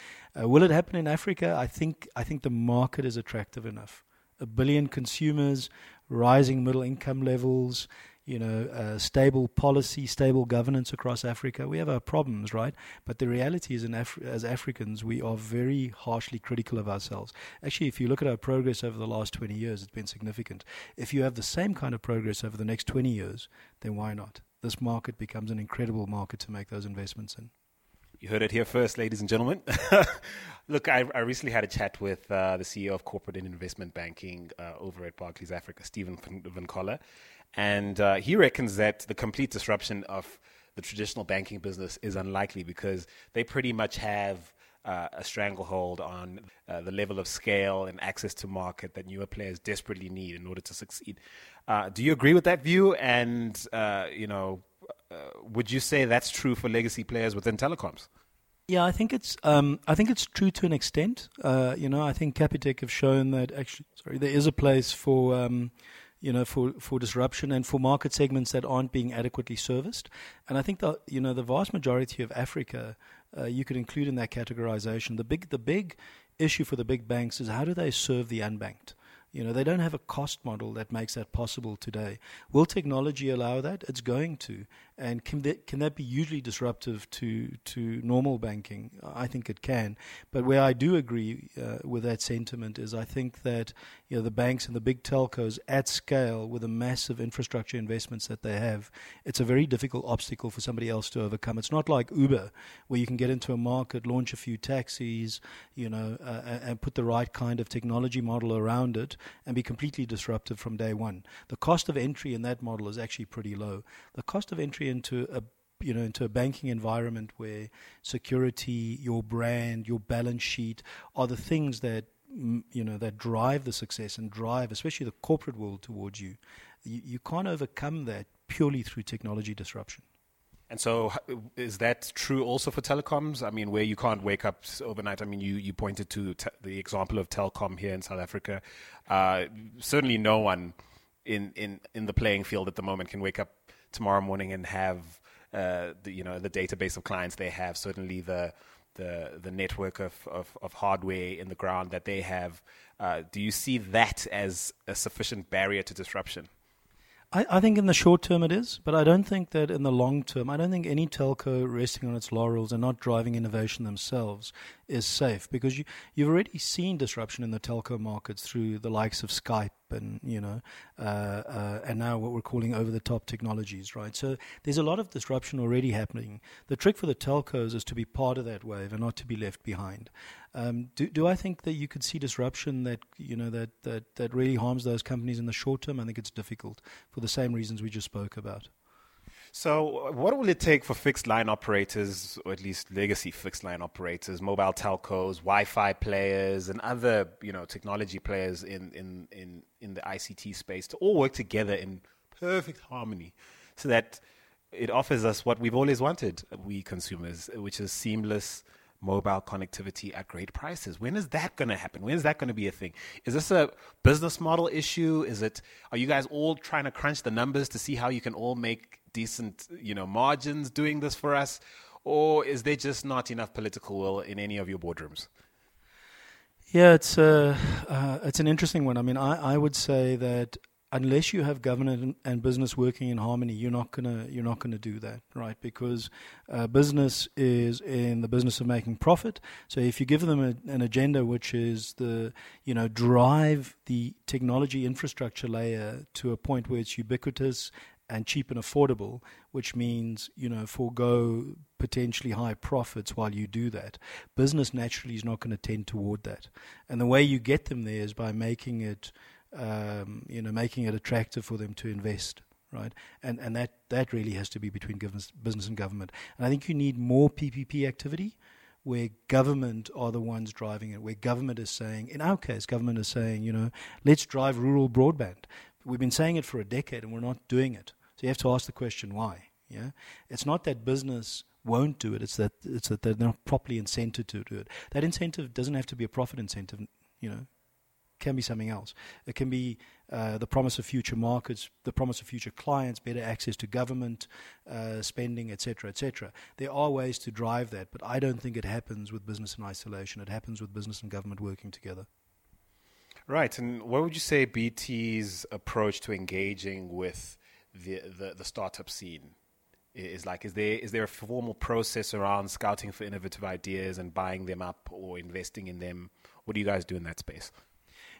uh, will it happen in Africa? I think I think the market is attractive enough. A billion consumers, rising middle income levels, you know, uh, stable policy, stable governance across Africa. We have our problems, right? But the reality is, Af- as Africans, we are very harshly critical of ourselves. Actually, if you look at our progress over the last 20 years, it's been significant. If you have the same kind of progress over the next 20 years, then why not? This market becomes an incredible market to make those investments in. You heard it here first, ladies and gentlemen. <laughs> Look, I, I, recently had a chat with uh, the CEO of Corporate and Investment Banking uh, over at Barclays Africa, Stephen Van Coller, and uh, he reckons that the complete disruption of the traditional banking business is unlikely because they pretty much have uh, a stranglehold on uh, the level of scale and access to market that newer players desperately need in order to succeed. Uh, do you agree with that view? And you know, would you say that's true for legacy players within telecoms? Yeah, I think it's um, I think it's true to an extent. Uh, you know, I think Capitec have shown that actually, sorry, there is a place for um, you know for, for disruption and for market segments that aren't being adequately serviced. And I think that you know the vast majority of Africa, uh, you could include in that categorization. The big the big issue for the big banks is how do they serve the unbanked. You know, they don't have a cost model that makes that possible today. Will technology allow that? It's going to. And can that, can that be hugely disruptive to, to normal banking? I think it can. But where I do agree uh, with that sentiment is I think that you know, the banks and the big telcos at scale with the massive infrastructure investments that they have, it's a very difficult obstacle for somebody else to overcome. It's not like Uber, where you can get into a market, launch a few taxis, you know, uh, and put the right kind of technology model around it and be completely disruptive from day one. The cost of entry in that model is actually pretty low. The cost of entry into a you know into a banking environment where security, your brand, your balance sheet are the things that you know that drive the success and drive especially the corporate world towards you. You, you can't overcome that purely through technology disruption. And so, is that true also for telecoms? I mean, where you can't wake up overnight. I mean, you, you pointed to te- the example of Telkom here in South Africa. Uh, certainly, no one in, in, in the playing field at the moment can wake up tomorrow morning and have uh, the you know the database of clients they have. Certainly, the the the network of, of, of hardware in the ground that they have. Uh, do you see that as a sufficient barrier to disruption? I, I, think in the short term it is, but I don't think that in the long term, I don't think any telco resting on its laurels and not driving innovation themselves is safe because you, you've already seen disruption in the telco markets through the likes of Skype and you know, uh, uh, and now what we're calling over-the-top technologies, right? So there's a lot of disruption already happening. The trick for the telcos is to be part of that wave and not to be left behind. Um, do, do I think that you could see disruption that you know that, that that really harms those companies in the short term? I think it's difficult for the same reasons we just spoke about. So, uh, what will it take for fixed line operators, or at least legacy fixed line operators, mobile telcos, Wi-Fi players, and other you know technology players in in in in the ICT space to all work together in perfect harmony, so that it offers us what we've always wanted, we consumers, which is seamless mobile connectivity at great prices. When is that going to happen? When is that going to be a thing? Is this a business model issue? Is it? Are you guys all trying to crunch the numbers to see how you can all make decent, you know, margins doing this for us, or is there just not enough political will in any of your boardrooms? Yeah, it's a uh, uh, it's an interesting one. I mean, I, I would say that unless you have government and business working in harmony, you're not gonna you're not gonna do that, right? Because uh, business is in the business of making profit. So if you give them a, an agenda which is the you know drive the technology infrastructure layer to a point where it's ubiquitous and cheap and affordable, which means, you know, forego potentially high profits while you do that. Business naturally is not going to tend toward that. And the way you get them there is by making it, um, you know, making it attractive for them to invest. Right, and and that that really has to be between business and government. And I think you need more PPP activity, where government are the ones driving it, where government is saying, in our case, government is saying, you know, let's drive rural broadband. We've been saying it for a decade and we're not doing it. So you have to ask the question why. Yeah, it's not that business won't do it; it's that it's that they're not properly incented to do it. That incentive doesn't have to be a profit incentive. You know, can be something else. It can be uh, the promise of future markets, the promise of future clients, better access to government uh, spending, etc., etc. There are ways to drive that, but I don't think it happens with business in isolation. It happens with business and government working together. Right. And what would you say BT's approach to engaging with the, the, the startup scene is like is there is there a formal process around scouting for innovative ideas and buying them up or investing in them? What do you guys do in that space?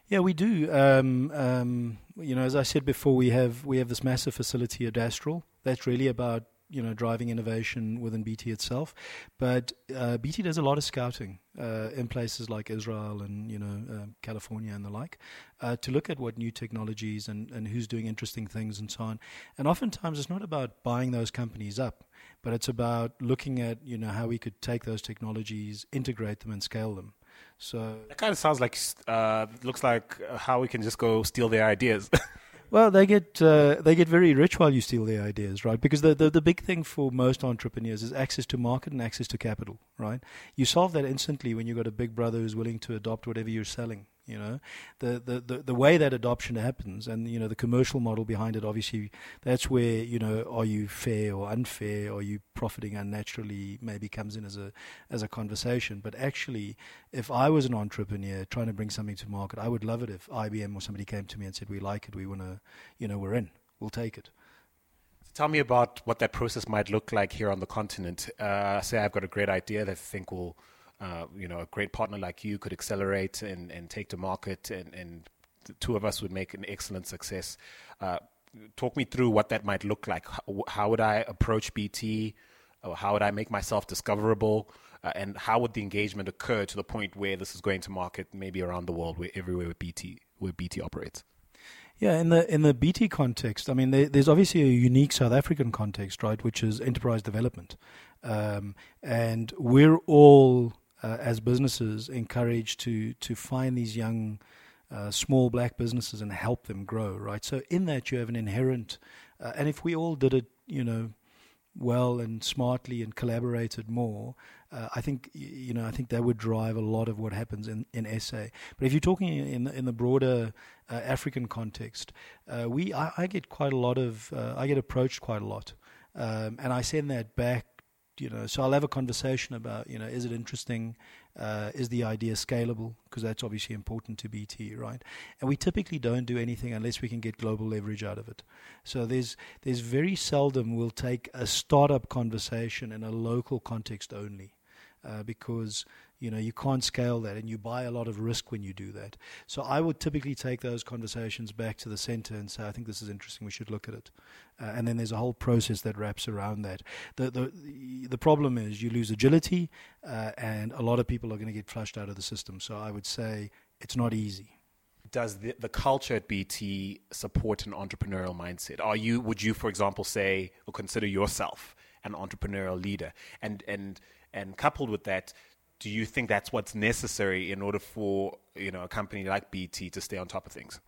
Yeah we do. Um, um, you know as i said before we have we have this massive facility at Adastral. That's really about you know driving innovation within BT itself. But uh, BT does a lot of scouting uh, in places like Israel and you know uh, California and the like uh, to look at what new technologies and, and who's doing interesting things and so on. And oftentimes it's not about buying those companies up, but it's about looking at you know how we could take those technologies, integrate them, and scale them. So that kind of sounds like uh, looks like how we can just go steal their ideas. <laughs> Well, they get uh, they get very rich while you steal their ideas, right? Because the, the the big thing for most entrepreneurs is access to market and access to capital, right? You solve that instantly when you've got a big brother who's willing to adopt whatever you're selling. You know, the, the, the, the way that adoption happens and, you know, the commercial model behind it, obviously, that's where, you know, are you fair or unfair? Are you profiting unnaturally? Maybe comes in as a, as a conversation. But actually, if I was an entrepreneur trying to bring something to market, I would love it if IBM or somebody came to me and said, we like it, we want to, you know, we're in, we'll take it. Tell me about what that process might look like here on the continent. Uh, say I've got a great idea that I think will uh, you know, a great partner like you could accelerate and, and take to market, and, and the two of us would make an excellent success. Uh, talk me through what that might look like. How, how would I approach BT? How would I make myself discoverable? Uh, and how would the engagement occur to the point where this is going to market maybe around the world, where everywhere where BT where BT operates? Yeah, in the in the BT context, I mean, there, there's obviously a unique South African context, right, which is enterprise development, um, and we're all uh, as businesses encouraged to to find these young, uh, small black businesses and help them grow, right. So in that you have an inherent, uh, and if we all did it, you know, well and smartly and collaborated more, uh, I think you know I think that would drive a lot of what happens in, in SA. But if you're talking in in the broader uh, African context, uh, we I, I, get quite a lot of uh, I get approached quite a lot, um, and I send that back. You know, so I'll have a conversation about you know is it interesting, uh, is the idea scalable because that's obviously important to BT, right? And we typically don't do anything unless we can get global leverage out of it. So there's there's very seldom we'll take a startup conversation in a local context only uh, because you know you can't scale that and you buy a lot of risk when you do that. So i would typically take those conversations back to the center and say i think this is interesting. We should look at it. Uh, and then there's a whole process that wraps around that. The the the problem is you lose agility uh, and a lot of people are going to get flushed out of the system. So i would say it's not easy. Does the, the culture at BT support an entrepreneurial mindset? Are you would you, for example, say or consider yourself an entrepreneurial leader? And and and coupled with that, do you think that's what's necessary in order for you know a company like BT to stay on top of things?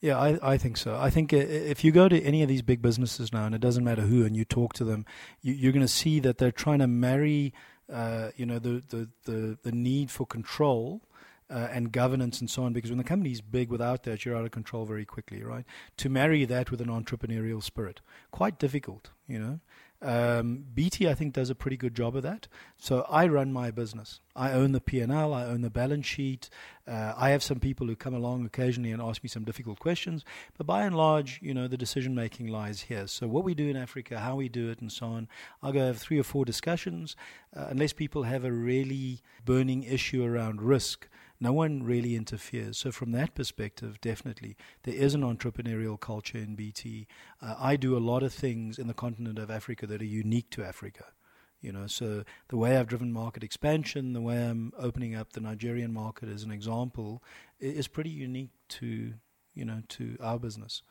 Yeah, I, I think so. I think if you go to any of these big businesses now, and it doesn't matter who, and you talk to them, you, are going to see that they're trying to marry, uh, you know, the, the, the, the need for control uh, and governance and so on. Because when the company is big, without that, you're out of control very quickly, right? To marry that with an entrepreneurial spirit, quite difficult, you know. Um, BT, I think, does a pretty good job of that. So I run my business. I own the P&L. I own the balance sheet. Uh, I have some people who come along occasionally and ask me some difficult questions. But by and large, you know, the decision making lies here. So what we do in Africa, how we do it, and so on. I'll go have three or four discussions, uh, unless people have a really burning issue around risk no one really interferes. So, from that perspective, definitely, there is an entrepreneurial culture in BT. Uh, I do a lot of things in the continent of Africa that are unique to Africa. You know, so the way I've driven market expansion, the way I'm opening up the Nigerian market as an example, is pretty unique to you know to our business.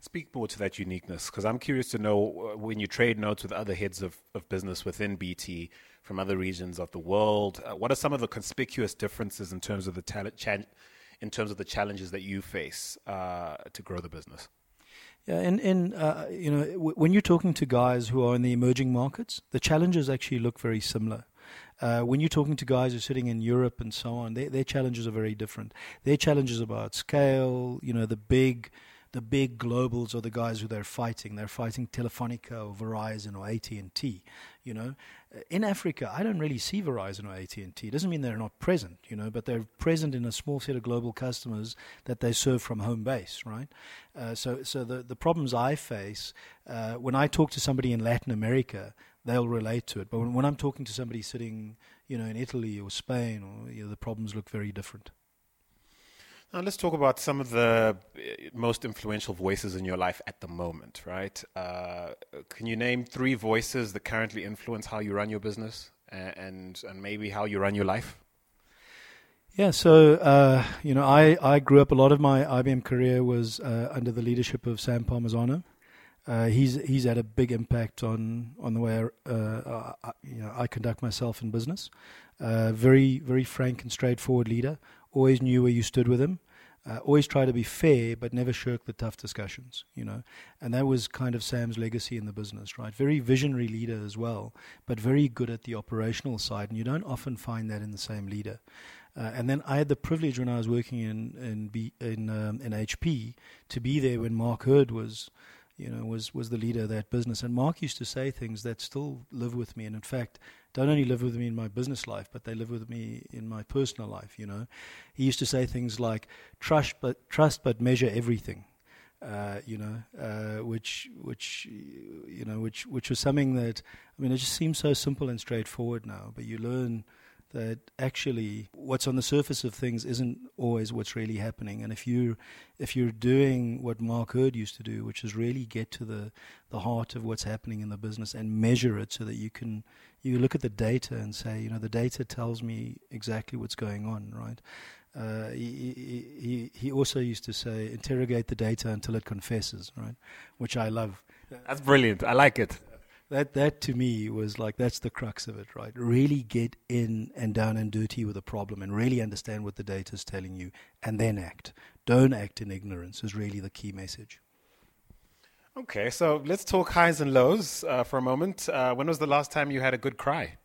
Speak more to that uniqueness because I'm curious to know uh, when you trade notes with other heads of, of business within BT from other regions of the world. Uh, what are some of the conspicuous differences in terms of the talent in terms of the challenges that you face uh, to grow the business? Yeah, and and uh, you know w- when you're talking to guys who are in the emerging markets, the challenges actually look very similar. Uh, when you're talking to guys who are sitting in Europe and so on, they, their challenges are very different. Their challenges about scale, you know, the big the big globals are the guys who they're fighting. They're fighting Telefonica or Verizon or AT and T. You know, in Africa, I don't really see Verizon or AT and T. It doesn't mean they're not present, you know, but they're present in a small set of global customers that they serve from home base, right? Uh, so, so the the problems I face uh, when I talk to somebody in Latin America, they'll relate to it. But when, when I'm talking to somebody sitting, you know, in Italy or Spain, or you know, the problems look very different. Now let's talk about some of the uh, most influential voices in your life at the moment, right? Uh, can you name three voices that currently influence how you run your business and and maybe how you run your life? Yeah, so uh, you know, I, I grew up. A lot of my IBM career was uh, under the leadership of Sam Palmisano. Uh, he's he's had a big impact on on the way I, uh, you know I conduct myself in business. very very frank and straightforward leader. Always knew where you stood with him. Uh, always try to be fair, but never shirk the tough discussions, you know. And that was kind of Sam's legacy in the business, right? Very visionary leader as well, but very good at the operational side. And you don't often find that in the same leader. Uh, and then I had the privilege when I was working in in B, in, um, in HP to be there when Mark Hurd was, you know, was was the leader of that business. And Mark used to say things that still live with me. And in fact, don't only live with me in my business life, but they live with me in my personal life. You know, he used to say things like "trust, but trust, but measure everything." Uh, you know, uh, which which you know, which which was something that I mean, it just seems so simple and straightforward now, but you learn that actually what's on the surface of things isn't always what's really happening. And if you if you're doing what Mark Hurd used to do, which is really get to the the heart of what's happening in the business and measure it so that you can you look at the data and say, you know, the data tells me exactly what's going on, right? Uh, he, he, he also used to say, interrogate the data until it confesses, right? Which I love. That's brilliant. I like it. That that to me was like that's the crux of it, right? Really get in and down and dirty with a problem and really understand what the data is telling you and then act. Don't act in ignorance is really the key message. Okay, so let's talk highs and lows uh, for a moment. Uh, when was the last time you had a good cry?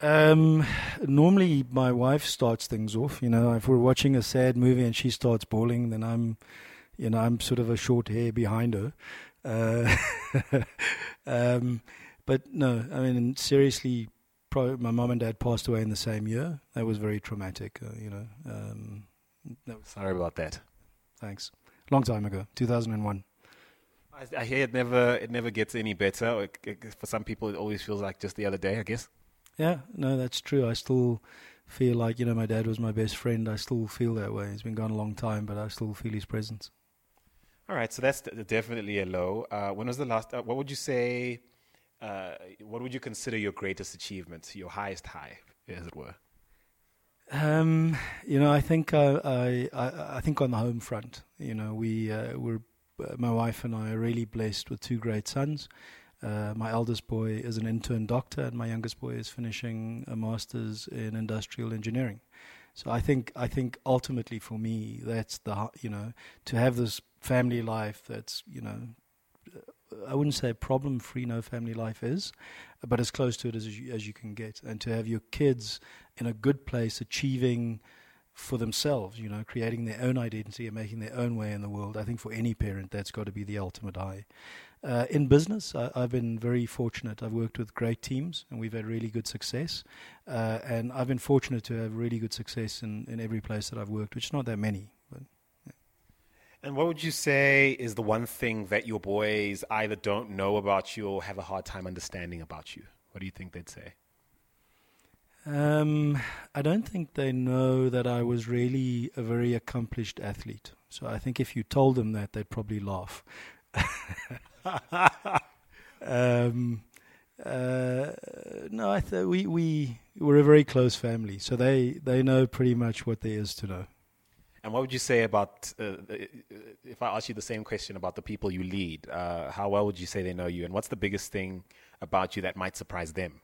Um, normally, my wife starts things off. You know, if we're watching a sad movie and she starts bawling, then I'm, you know, I'm sort of a short hair behind her. Uh, <laughs> um, but no, I mean, seriously, my mom and dad passed away in the same year. That was very traumatic. Uh, you know. Um, Sorry about that. Thanks. Long time ago, 2001. I, I hear it never it never gets any better. For some people, it always feels like just the other day. I guess. Yeah, no, that's true. I still feel like you know my dad was my best friend. I still feel that way. He's been gone a long time, but I still feel his presence. All right, so that's definitely a low. Uh, when was the last? Uh, what would you say? Uh, what would you consider your greatest achievement, your highest high, as it were? Um, you know, I think uh, I, I, I think on the home front, you know, we uh, were my wife and I are really blessed with two great sons. Uh, my eldest boy is an intern doctor, and my youngest boy is finishing a master's in industrial engineering. So I think I think ultimately for me that's the you know to have this family life that's you know I wouldn't say problem free no family life is, but as close to it as you, as you can get, and to have your kids in a good place achieving for themselves, you know, creating their own identity and making their own way in the world. I think for any parent, that's got to be the ultimate high. Uh, in business, I, have been very fortunate. I've worked with great teams and we've had really good success. Uh, and I've been fortunate to have really good success in, in every place that I've worked, which is not that many. But, yeah. And what would you say is the one thing that your boys either don't know about you or have a hard time understanding about you? What do you think they'd say? Um, I don't think they know that I was really a very accomplished athlete. So I think if you told them that, they'd probably laugh. <laughs> um, uh, no, I th- we we were a very close family, so they they know pretty much what there is to know. And what would you say about uh, if I ask you the same question about the people you lead? Uh, how well would you say they know you, and what's the biggest thing about you that might surprise them?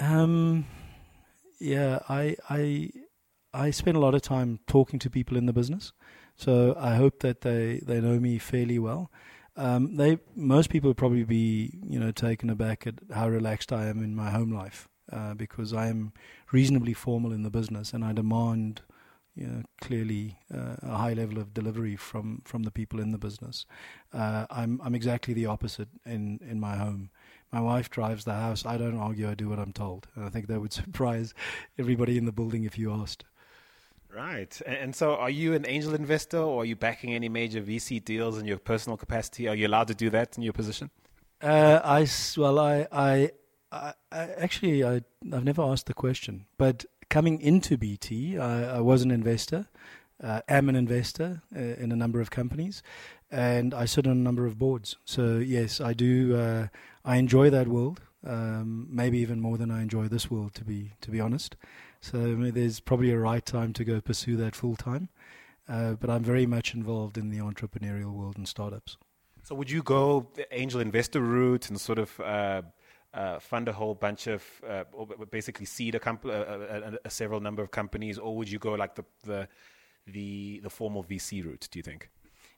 Um, yeah, I I I spend a lot of time talking to people in the business, so I hope that they they know me fairly well. Um, they most people would probably be you know taken aback at how relaxed I am in my home life uh, because I am reasonably formal in the business and I demand you know, clearly uh, a high level of delivery from, from the people in the business. Uh, I'm I'm exactly the opposite in, in my home my wife drives the house. I don't argue. I do what I'm told. And I think that would <laughs> surprise everybody in the building if you asked. Right. And so are you an angel investor or are you backing any major VC deals in your personal capacity? Are you allowed to do that in your position? Uh, I, well, I, I, I, actually, I, I've never asked the question, but coming into BT, I, I was an investor, uh, am an investor uh, in a number of companies, and I sit on a number of boards. So yes, I do. I enjoy that world, um, maybe even more than I enjoy this world, to be to be honest. So there's probably a right time to go pursue that full time. Uh, but I'm very much involved in the entrepreneurial world and startups. So would you go the angel investor route and sort of uh, uh, fund a whole bunch of, uh, basically seed a, comp- a, a, several number of companies, or would you go like the the the, the formal VC route? Do you think?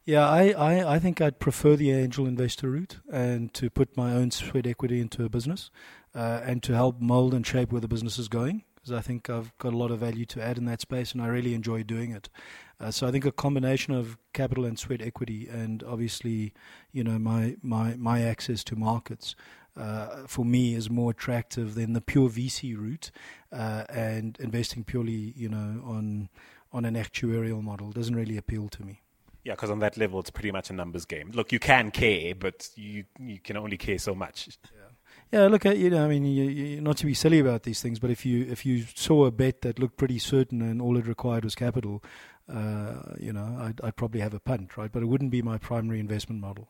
Yeah, I, I, I think I'd prefer the angel investor route and to put my own sweat equity into a business uh, and to help mold and shape where the business is going because I think I've got a lot of value to add in that space and I really enjoy doing it. Uh, so I think a combination of capital and sweat equity and obviously, you know, my, my, my access to markets uh, for me is more attractive than the pure VC route uh, and investing purely, you know, on on an actuarial model doesn't really appeal to me. Yeah, because on that level, it's pretty much a numbers game. Look, you can care, but you you can only care so much. Yeah, <laughs> Yeah, look, at you know, I mean, you, you, not to be silly about these things, but if you if you saw a bet that looked pretty certain and all it required was capital, uh, you know, I'd, I'd probably have a punt, right? But it wouldn't be my primary investment model.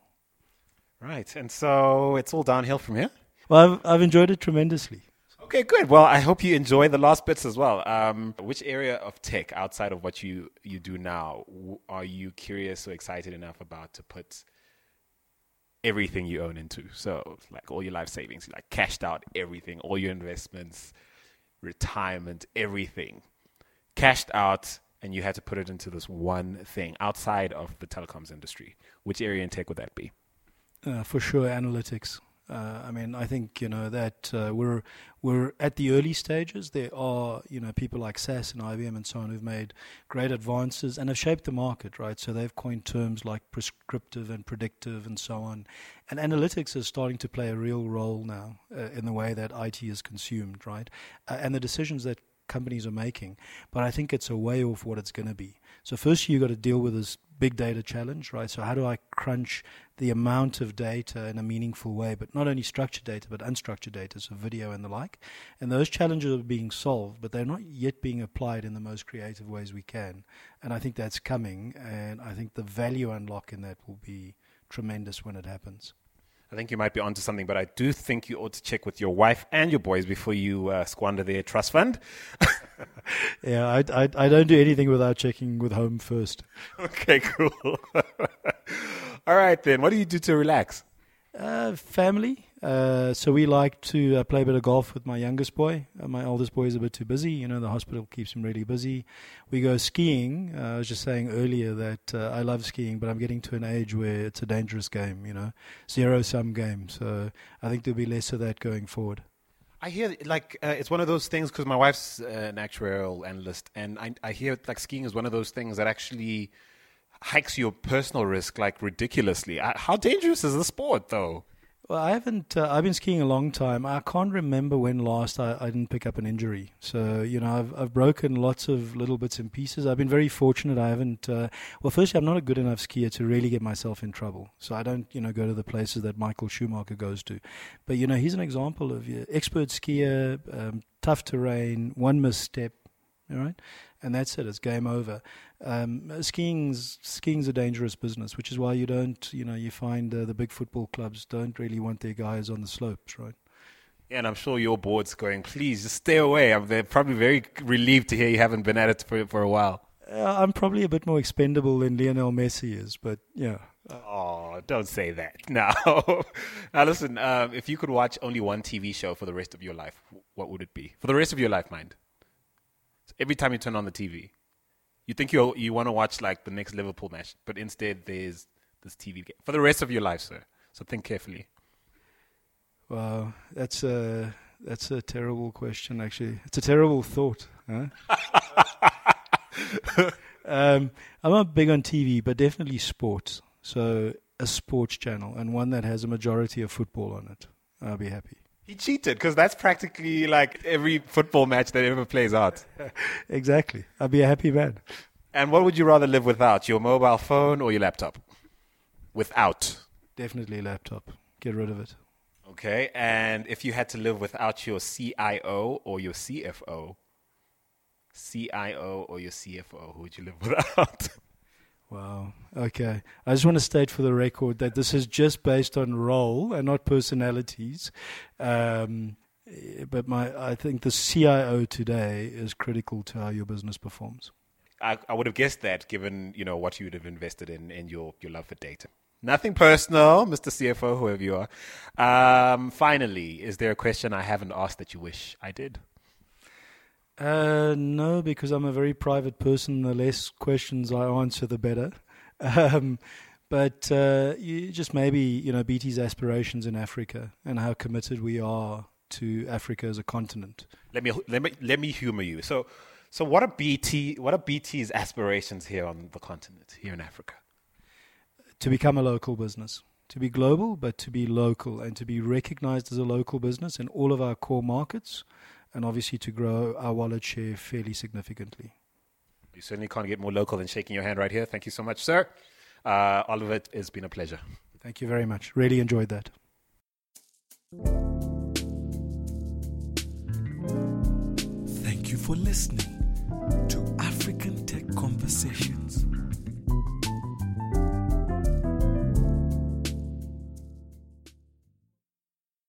Right, and so it's all downhill from here. Well, I've, I've enjoyed it tremendously. Okay, good. Well, I hope you enjoy the last bits as well. Um, which area of tech outside of what you, you do now w- are you curious or excited enough about to put everything you own into? So, like all your life savings, like cashed out everything, all your investments, retirement, everything, cashed out, and you had to put it into this one thing outside of the telecoms industry. Which area in tech would that be? Uh, for sure, analytics. Uh, I mean, I think you know that uh, we're we're at the early stages. There are you know people like SAS and IBM and so on who've made great advances and have shaped the market, right? So they've coined terms like prescriptive and predictive and so on. And analytics is starting to play a real role now uh, in the way that IT is consumed, right? Uh, and the decisions that companies are making. But I think it's a way off what it's going to be. So first, you've got to deal with this big data challenge, right? So how do I crunch the amount of data in a meaningful way, but not only structured data, but unstructured data, so video and the like. And those challenges are being solved, but they're not yet being applied in the most creative ways we can. And I think that's coming, and I think the value unlock in that will be tremendous when it happens. I think you might be onto something, but I do think you ought to check with your wife and your boys before you uh, squander their trust fund. <laughs> <laughs> yeah, I, I, I, don't do anything without checking with home first. <laughs> Okay, cool. <laughs> All right, then. What do you do to relax? Uh, family. Uh, so we like to uh, play a bit of golf with my youngest boy. Uh, my oldest boy is a bit too busy. You know, the hospital keeps him really busy. We go skiing. Uh, I was just saying earlier that uh, I love skiing, but I'm getting to an age where it's a dangerous game. You know, zero sum game. So I think there'll be less of that going forward. I hear like uh, it's one of those things because my wife's uh, an actuarial analyst, and I, I hear like skiing is one of those things that actually hikes your personal risk like ridiculously. I, how dangerous is the sport, though? Well, I haven't. Uh, I've been skiing a long time. I can't remember when last I, I, didn't pick up an injury. So you know, I've I've broken lots of little bits and pieces. I've been very fortunate. I haven't. Uh, well, firstly, I'm not a good enough skier to really get myself in trouble. So I don't, you know, go to the places that Michael Schumacher goes to. But you know, he's an example of uh, expert skier, um, tough terrain, one misstep, all right, and that's it. It's game over. Um, skiing's skiing's a dangerous business, which is why you don't, you know, you find uh, the big football clubs don't really want their guys on the slopes, right? Yeah, and I'm sure your board's going, please just stay away. I'm, they're probably very relieved to hear you haven't been at it for for a while. Uh, I'm probably a bit more expendable than Lionel Messi is, but yeah. Oh, don't say that. No. <laughs> now, listen, um, if you could watch only one TV show for the rest of your life, what would it be? For the rest of your life, mind. Every time you turn on the TV, you think you you want to watch like the next Liverpool match, but instead there's this TV game for the rest of your life, sir. So think carefully. Wow, that's a that's a terrible question. Actually, it's a terrible thought. Huh? <laughs> um, I'm not big on TV, but definitely sports. So a sports channel and one that has a majority of football on it. I'll be happy. He cheated because that's practically like every football match that ever plays out. <laughs> exactly. I'd be a happy man. And what would you rather live without, your mobile phone or your laptop? Without. Definitely laptop. Get rid of it. Okay. And if you had to live without your CIO or your CFO, CIO or your CFO, who would you live <laughs> without? Wow. Okay. I just want to state for the record that this is just based on role and not personalities. Um, but my, I think the CIO today is critical to how your business performs. I, I would have guessed that, given you know what you would have invested in and your your love for data. Nothing personal, Mr. CFO, whoever you are. Um, finally, is there a question I haven't asked that you wish I did? Uh, no, because I'm a very private person. The less questions I answer, the better. <laughs> Um, but uh, you just maybe you know BT's aspirations in Africa and how committed we are to Africa as a continent. Let me let me let me humor you. So, so what are BT? What are BT's aspirations here on the continent, here in Africa? To become a local business, to be global, but to be local, and to be recognized as a local business in all of our core markets and obviously to grow our wallet share fairly significantly. You certainly can't get more local than shaking your hand right here. Thank you so much, sir. Uh, of it's been a pleasure. Thank you very much. Really enjoyed that. Thank you for listening to African Tech Conversation.